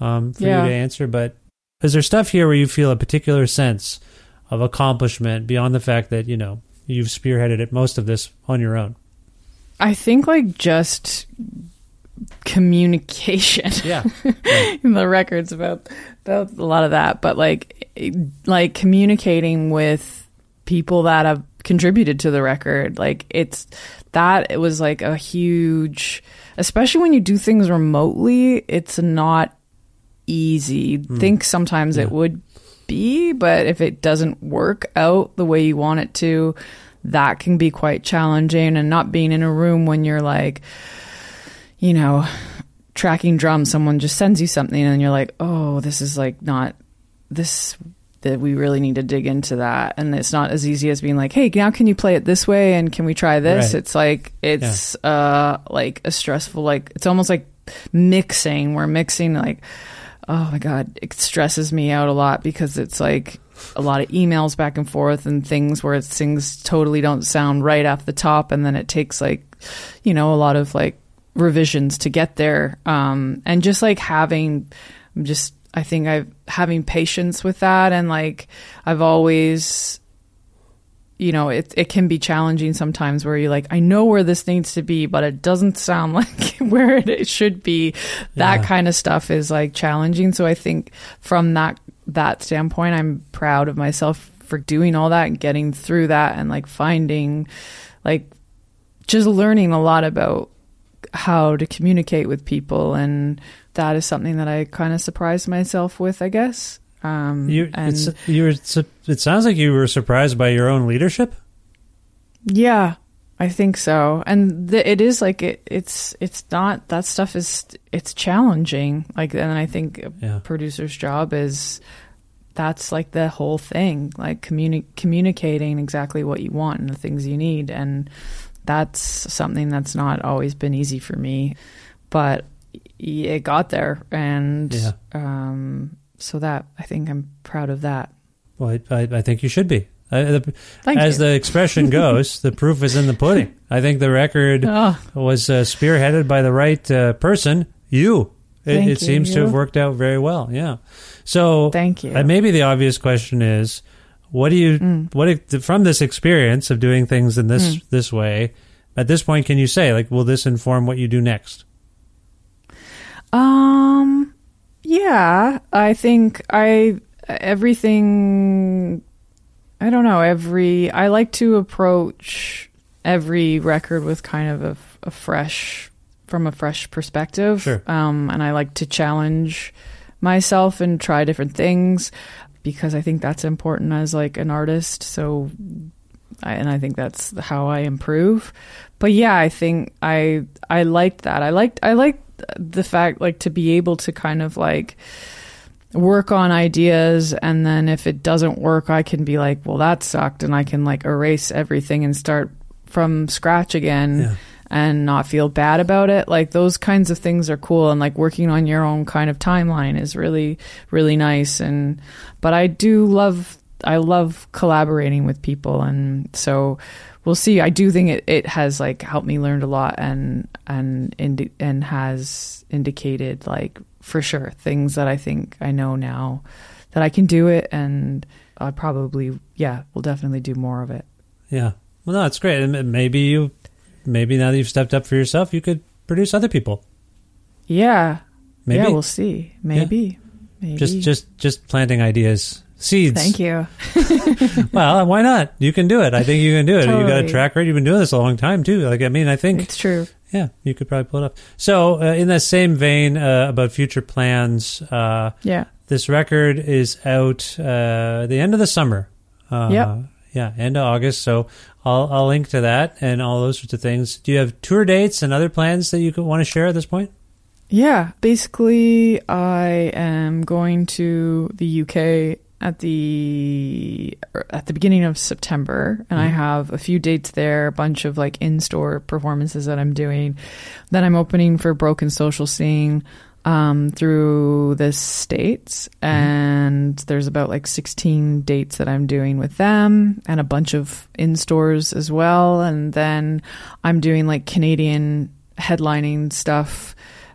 Speaker 4: um, for
Speaker 5: Yeah.
Speaker 4: you to answer, but is there stuff here where you feel a particular sense of accomplishment beyond the fact that, you know, you've spearheaded it most of this on your own?
Speaker 5: I think like just communication.
Speaker 4: Yeah.
Speaker 5: in the records about about a lot of that, but like like communicating with people that have contributed to the record, like it's that it was like a huge, especially when you do things remotely. It's not easy. Hmm. Think sometimes it would be, but if it doesn't work out the way you want it to, that can be quite challenging. And not being in a room when you're like, you know, tracking drums, someone just sends you something and you're like, oh, this is like not this that we really need to dig into that. And it's not as easy as being like, hey, now can you play it this way and can we try this?
Speaker 4: Right.
Speaker 5: It's like it's uh like a stressful like it's almost like mixing. We're mixing like oh my god, it stresses me out a lot because it's like a lot of emails back and forth and things where it's, things totally don't sound right off the top and then it takes like you know a lot of like revisions to get there um and just like having I'm just I think I've having patience with that and like I've always you know it it can be challenging sometimes where you're like I know where this needs to be but it doesn't sound like where it should be that
Speaker 4: Yeah.
Speaker 5: kind of stuff is like challenging so I think from that that standpoint I'm proud of myself for doing all that and getting through that and like finding like just learning a lot about how to communicate with people and that is something that I kind of surprised myself with I guess um
Speaker 4: You,
Speaker 5: and
Speaker 4: it's, you were, it sounds like you were surprised by your own leadership.
Speaker 5: Yeah, I think so. And the, it is like it, it's it's not that stuff is it's challenging. Like and I think a
Speaker 4: Yeah.
Speaker 5: producer's job is that's like the whole thing, like communi- communicating exactly what you want and the things you need and that's something that's not always been easy for me, but it got there and
Speaker 4: Yeah.
Speaker 5: um so that I think I'm proud of that.
Speaker 4: Well, I, I, I think you should be. I, the, as
Speaker 5: you.
Speaker 4: the expression goes, the proof is in the pudding. I think the record
Speaker 5: Oh.
Speaker 4: was uh, spearheaded by the right uh, person, you. It, it
Speaker 5: you,
Speaker 4: seems to have worked out very well. Yeah. So
Speaker 5: Thank you.
Speaker 4: Uh, maybe the obvious question is, what do you
Speaker 5: Mm.
Speaker 4: what from this experience of doing things in this this way? At this point, can you say like, will this inform what you do next?
Speaker 5: Um, yeah, I think I everything. I don't know. Every I like to approach every record with kind of a, a fresh, from a fresh perspective.
Speaker 4: Sure.
Speaker 5: Um, and I like to challenge myself and try different things because I think that's important as like an artist. So, I, and I think that's how I improve. But yeah, I think I I liked that. I liked I liked the fact like to be able to kind of like work on ideas and then if it doesn't work I can be like, well that sucked and I can like erase everything and start from scratch again
Speaker 4: Yeah.
Speaker 5: And not feel bad about it. Like those kinds of things are cool and like working on your own kind of timeline is really really nice and but I do love I love collaborating with people and so we'll see. I do think it, it has like helped me learn a lot and and indi- and has indicated like for sure things that I think I know now that I can do it and I probably yeah we'll definitely do more of it.
Speaker 4: Yeah. Well, no, it's great. And maybe you, maybe now that you've stepped up for yourself, you could produce other people.
Speaker 5: Yeah,
Speaker 4: Maybe.
Speaker 5: yeah, we'll see. Maybe, maybe.
Speaker 4: Just, just, just planting ideas, seeds.
Speaker 5: thank you.
Speaker 4: Well, why not? You can do it. I think you can do it. You got a track record. You've been doing this a long time too. Like, I mean, I think,
Speaker 5: It's true.
Speaker 4: yeah, you could probably pull it up. So, uh, in that same vein uh, about future plans, uh,
Speaker 5: Yeah.
Speaker 4: this record is out uh, the end of the summer. Uh,
Speaker 5: Yep.
Speaker 4: Yeah, end of August. So I'll I'll link to that and all those sorts of things. Do you have tour dates and other plans that you could want to share at this point?
Speaker 5: Yeah, basically, I am going to the UK at the er, at the beginning of September, and I have a few dates there, a bunch of like in store performances that I'm doing. Then I'm opening for Broken Social Scene um, through the states, and there's about like 16 dates that I'm doing with them, and a bunch of in stores as well. And then I'm doing like Canadian headlining stuff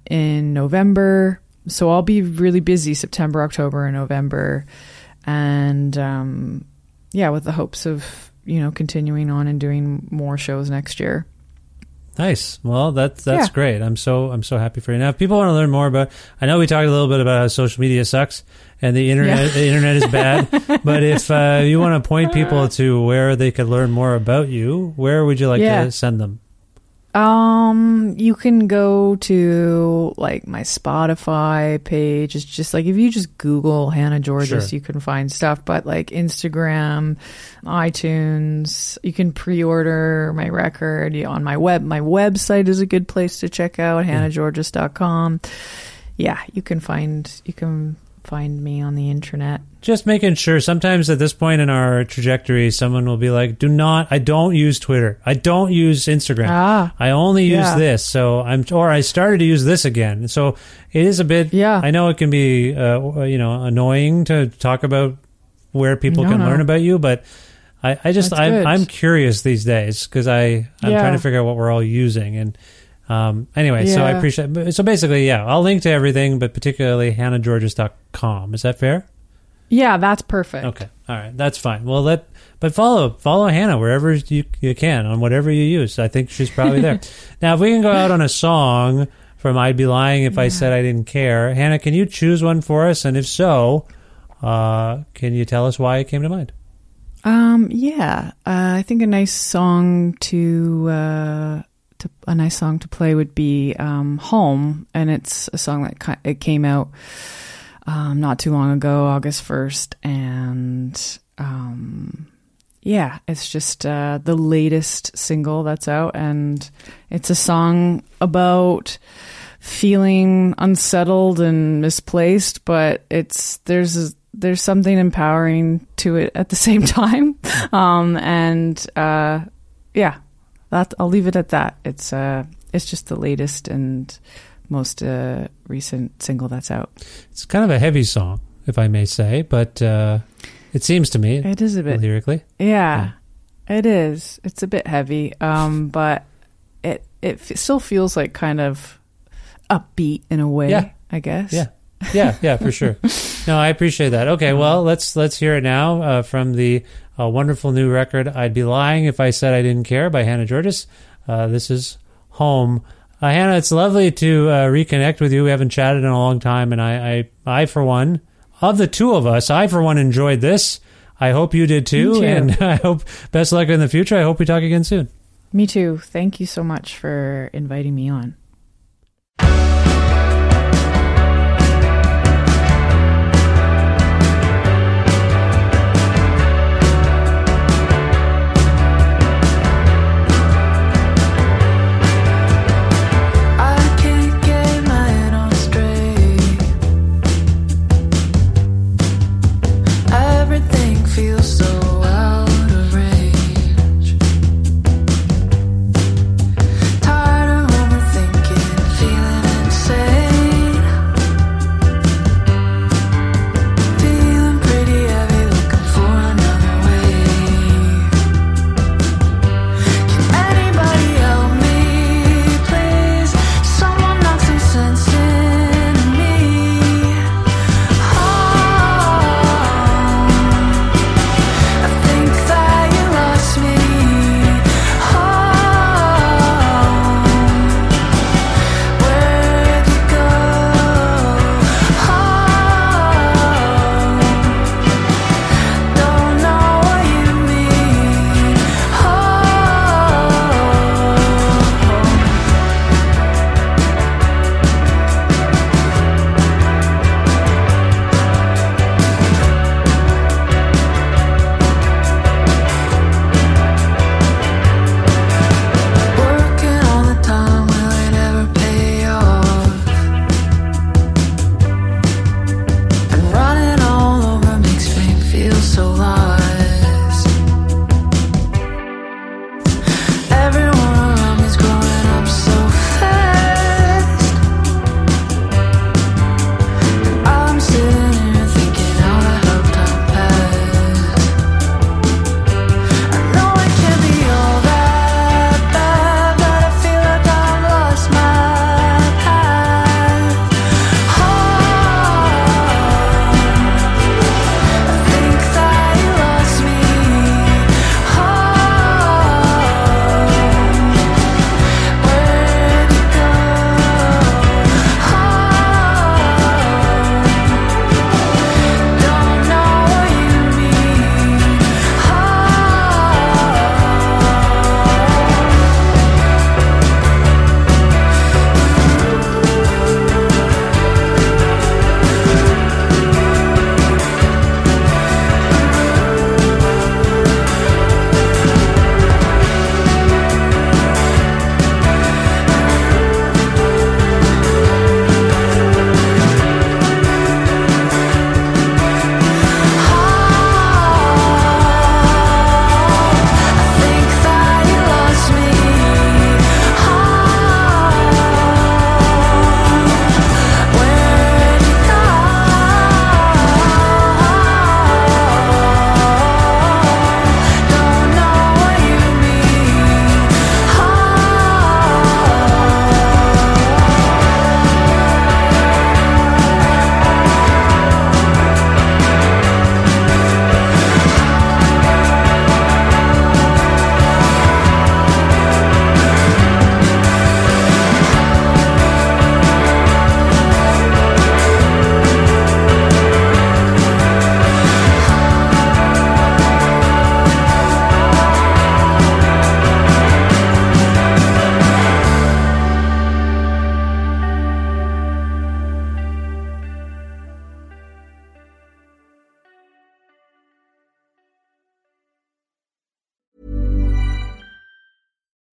Speaker 5: in November. So I'll be really busy September, October, and November. And um, yeah, with the hopes of, you know, continuing on and doing more shows next year.
Speaker 4: Nice. Well, that's that's
Speaker 5: Yeah.
Speaker 4: great. I'm so I'm so happy for you. Now, if people want to learn more about, I know we talked a little bit about how social media sucks and the internet
Speaker 5: Yeah.
Speaker 4: the internet is bad. but if uh, you want to point people to where they could learn more about you, where would you like
Speaker 5: Yeah.
Speaker 4: to send them?
Speaker 5: Um, you can go to like my Spotify page. It's just like if you just Google Hannah Georgas,
Speaker 4: Sure.
Speaker 5: you can find stuff. But like Instagram, iTunes, you can pre-order my record on my web. My website is a good place to check out hannahgeorgas.com. Yeah, you can find you can find me on the internet.
Speaker 4: Just making sure. Sometimes at this point in our trajectory, someone will be like, "Do not. I don't use Twitter. I don't use Instagram.
Speaker 5: Ah,
Speaker 4: I only use
Speaker 5: Yeah.
Speaker 4: this." So I'm, or I started to use this again. So it is a bit.
Speaker 5: Yeah.
Speaker 4: I know it can be, uh, you know, annoying to talk about where people
Speaker 5: No,
Speaker 4: can
Speaker 5: no.
Speaker 4: learn about you, but I, I just I'm. I'm curious these days because I I'm
Speaker 5: Yeah.
Speaker 4: trying to figure out what we're all using and. Um, anyway, so I appreciate. So basically, yeah, I'll link to everything, but particularly hannahgeorgas.com. Is that fair?
Speaker 5: yeah, that's perfect.
Speaker 4: Okay. All right. That's fine. Well, let but follow follow Hannah wherever you you can on whatever you use. I think she's probably there. now, if we can go out on a song from "I'd Be Lying If I Said I Didn't Care," Hannah, can you choose one for us? And if so, uh, can you tell us why it came to mind?
Speaker 5: Um, yeah, uh, I think a nice song to uh, to a nice song to play would be um, "Home," and it's a song that it came out um, not too long ago, August first, and um, yeah, it's just uh, the latest single that's out, and it's a song about feeling unsettled and misplaced, but it's there's a, there's something empowering to it at the same time, um, and uh, yeah, that I'll leave it at that. It's uh, it's just the latest and most uh, recent single that's out.
Speaker 4: It's kind of a heavy song, if I may say, but uh, it seems to me
Speaker 5: It is a bit
Speaker 4: lyrically.
Speaker 5: Yeah, it is. It's a bit heavy, um, but it it f- still feels like kind of upbeat in a way.
Speaker 4: Yeah.
Speaker 5: I guess.
Speaker 4: Yeah. Yeah, yeah, for sure. No, I appreciate that. Okay, well, let's let's hear it now uh, from the uh, wonderful new record. I'd be lying if I said I didn't care by Hannah Georgas. Uh, this is home. Uh, Hannah, it's lovely to uh, reconnect with you. We haven't chatted in a long time, and I, I, I for one, of the two of us, I for one enjoyed this. I hope you did too,
Speaker 5: too.
Speaker 4: and I hope best luck in the future. I hope we talk again soon.
Speaker 5: Me too. Thank you so much for inviting me on.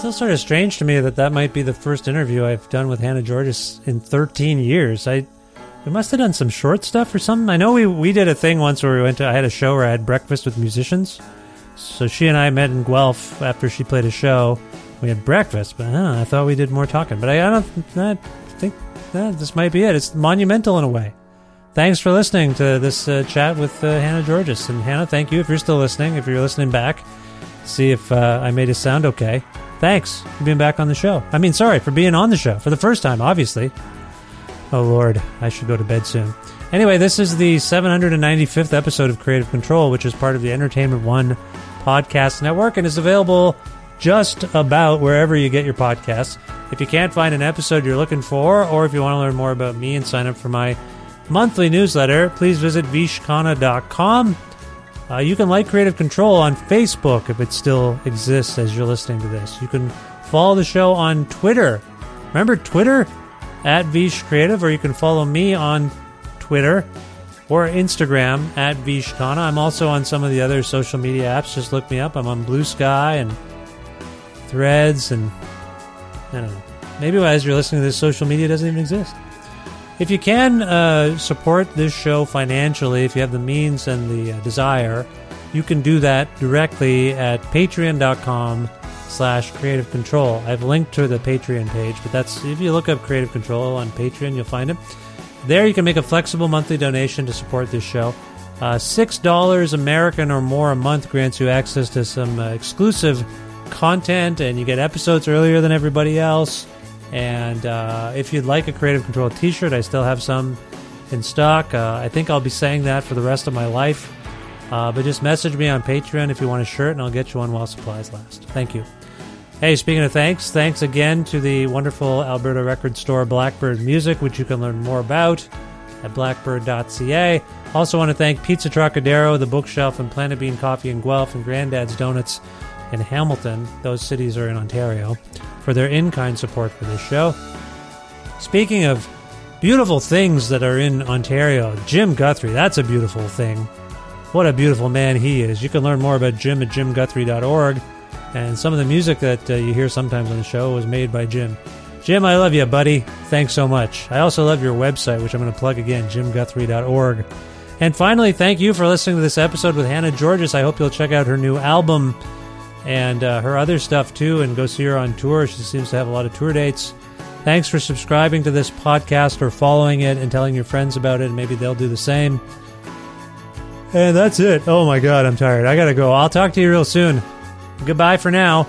Speaker 4: Still sort of strange to me that that might be the first interview I've done with Hannah Georgas in 13 years. I we must have done some short stuff or something. I know we we did a thing once where we went to I had a show where I had breakfast with musicians. So she and I met in Guelph after she played a show. We had breakfast, but huh, I thought we did more talking. But I, I don't I think that this might be it. It's monumental in a way. Thanks for listening to this uh, chat with uh, Hannah Georgas. And Hannah, thank you if you're still listening. If you're listening back, see if uh, I made it sound okay. Thanks for being back on the show. I mean, sorry for being on the show for the first time, obviously. Oh, Lord, I should go to bed soon. Anyway, this is the 795th episode of Kreative Kontrol, which is part of the Entertainment One podcast network and is available just about wherever you get your podcasts. If you can't find an episode you're looking for, or if you want to learn more about me and sign up for my monthly newsletter, please visit vishkhanna.com. Uh, you can like Kreative Kontrol on Facebook if it still exists as you're listening to this. You can follow the show on Twitter. Remember Twitter? At Vish Creative, or you can follow me on Twitter or Instagram at Vishkhanna. I'm also on some of the other social media apps. Just look me up. I'm on Blue Sky and Threads, and I don't know. Maybe as you're listening to this, social media doesn't even exist. If you can uh, support this show financially, if you have the means and the uh, desire, you can do that directly at patreon.com slash kreative kontrol. I've linked to the Patreon page, but that's if you look up kreative kontrol on Patreon, you'll find it. There you can make a flexible monthly donation to support this show. Uh, $6 American or more a month grants you access to some uh, exclusive content, and you get episodes earlier than everybody else. And uh, if you'd like a Kreative Kontrol t shirt, I still have some in stock. Uh, I think I'll be saying that for the rest of my life. Uh, but just message me on Patreon if you want a shirt, and I'll get you one while supplies last. Thank you. Hey, speaking of thanks, thanks again to the wonderful Alberta record store Blackbyrd Myoozik, which you can learn more about at blackbyrd.ca. Also, want to thank Pizza Trokadero, The Bookshelf, and Planet Bean Coffee in Guelph, and Grandad's Donuts in Hamilton. Those cities are in Ontario for their in kind support for this show. Speaking of beautiful things that are in Ontario, Jim Guthrie, that's a beautiful thing. What a beautiful man he is. You can learn more about Jim at jimguthrie.org. And some of the music that uh, you hear sometimes on the show was made by Jim. Jim, I love you, buddy. Thanks so much. I also love your website, which I'm going to plug again, jimguthrie.org. And finally, thank you for listening to this episode with Hannah Georgas. I hope you'll check out her new album and uh, her other stuff too, and go see her on tour. She seems to have a lot of tour dates. Thanks for subscribing to this podcast or following it and telling your friends about it, and maybe they'll do the same. And that's it. Oh my God, I'm tired. I gotta go. I'll talk to you real soon. Goodbye for now.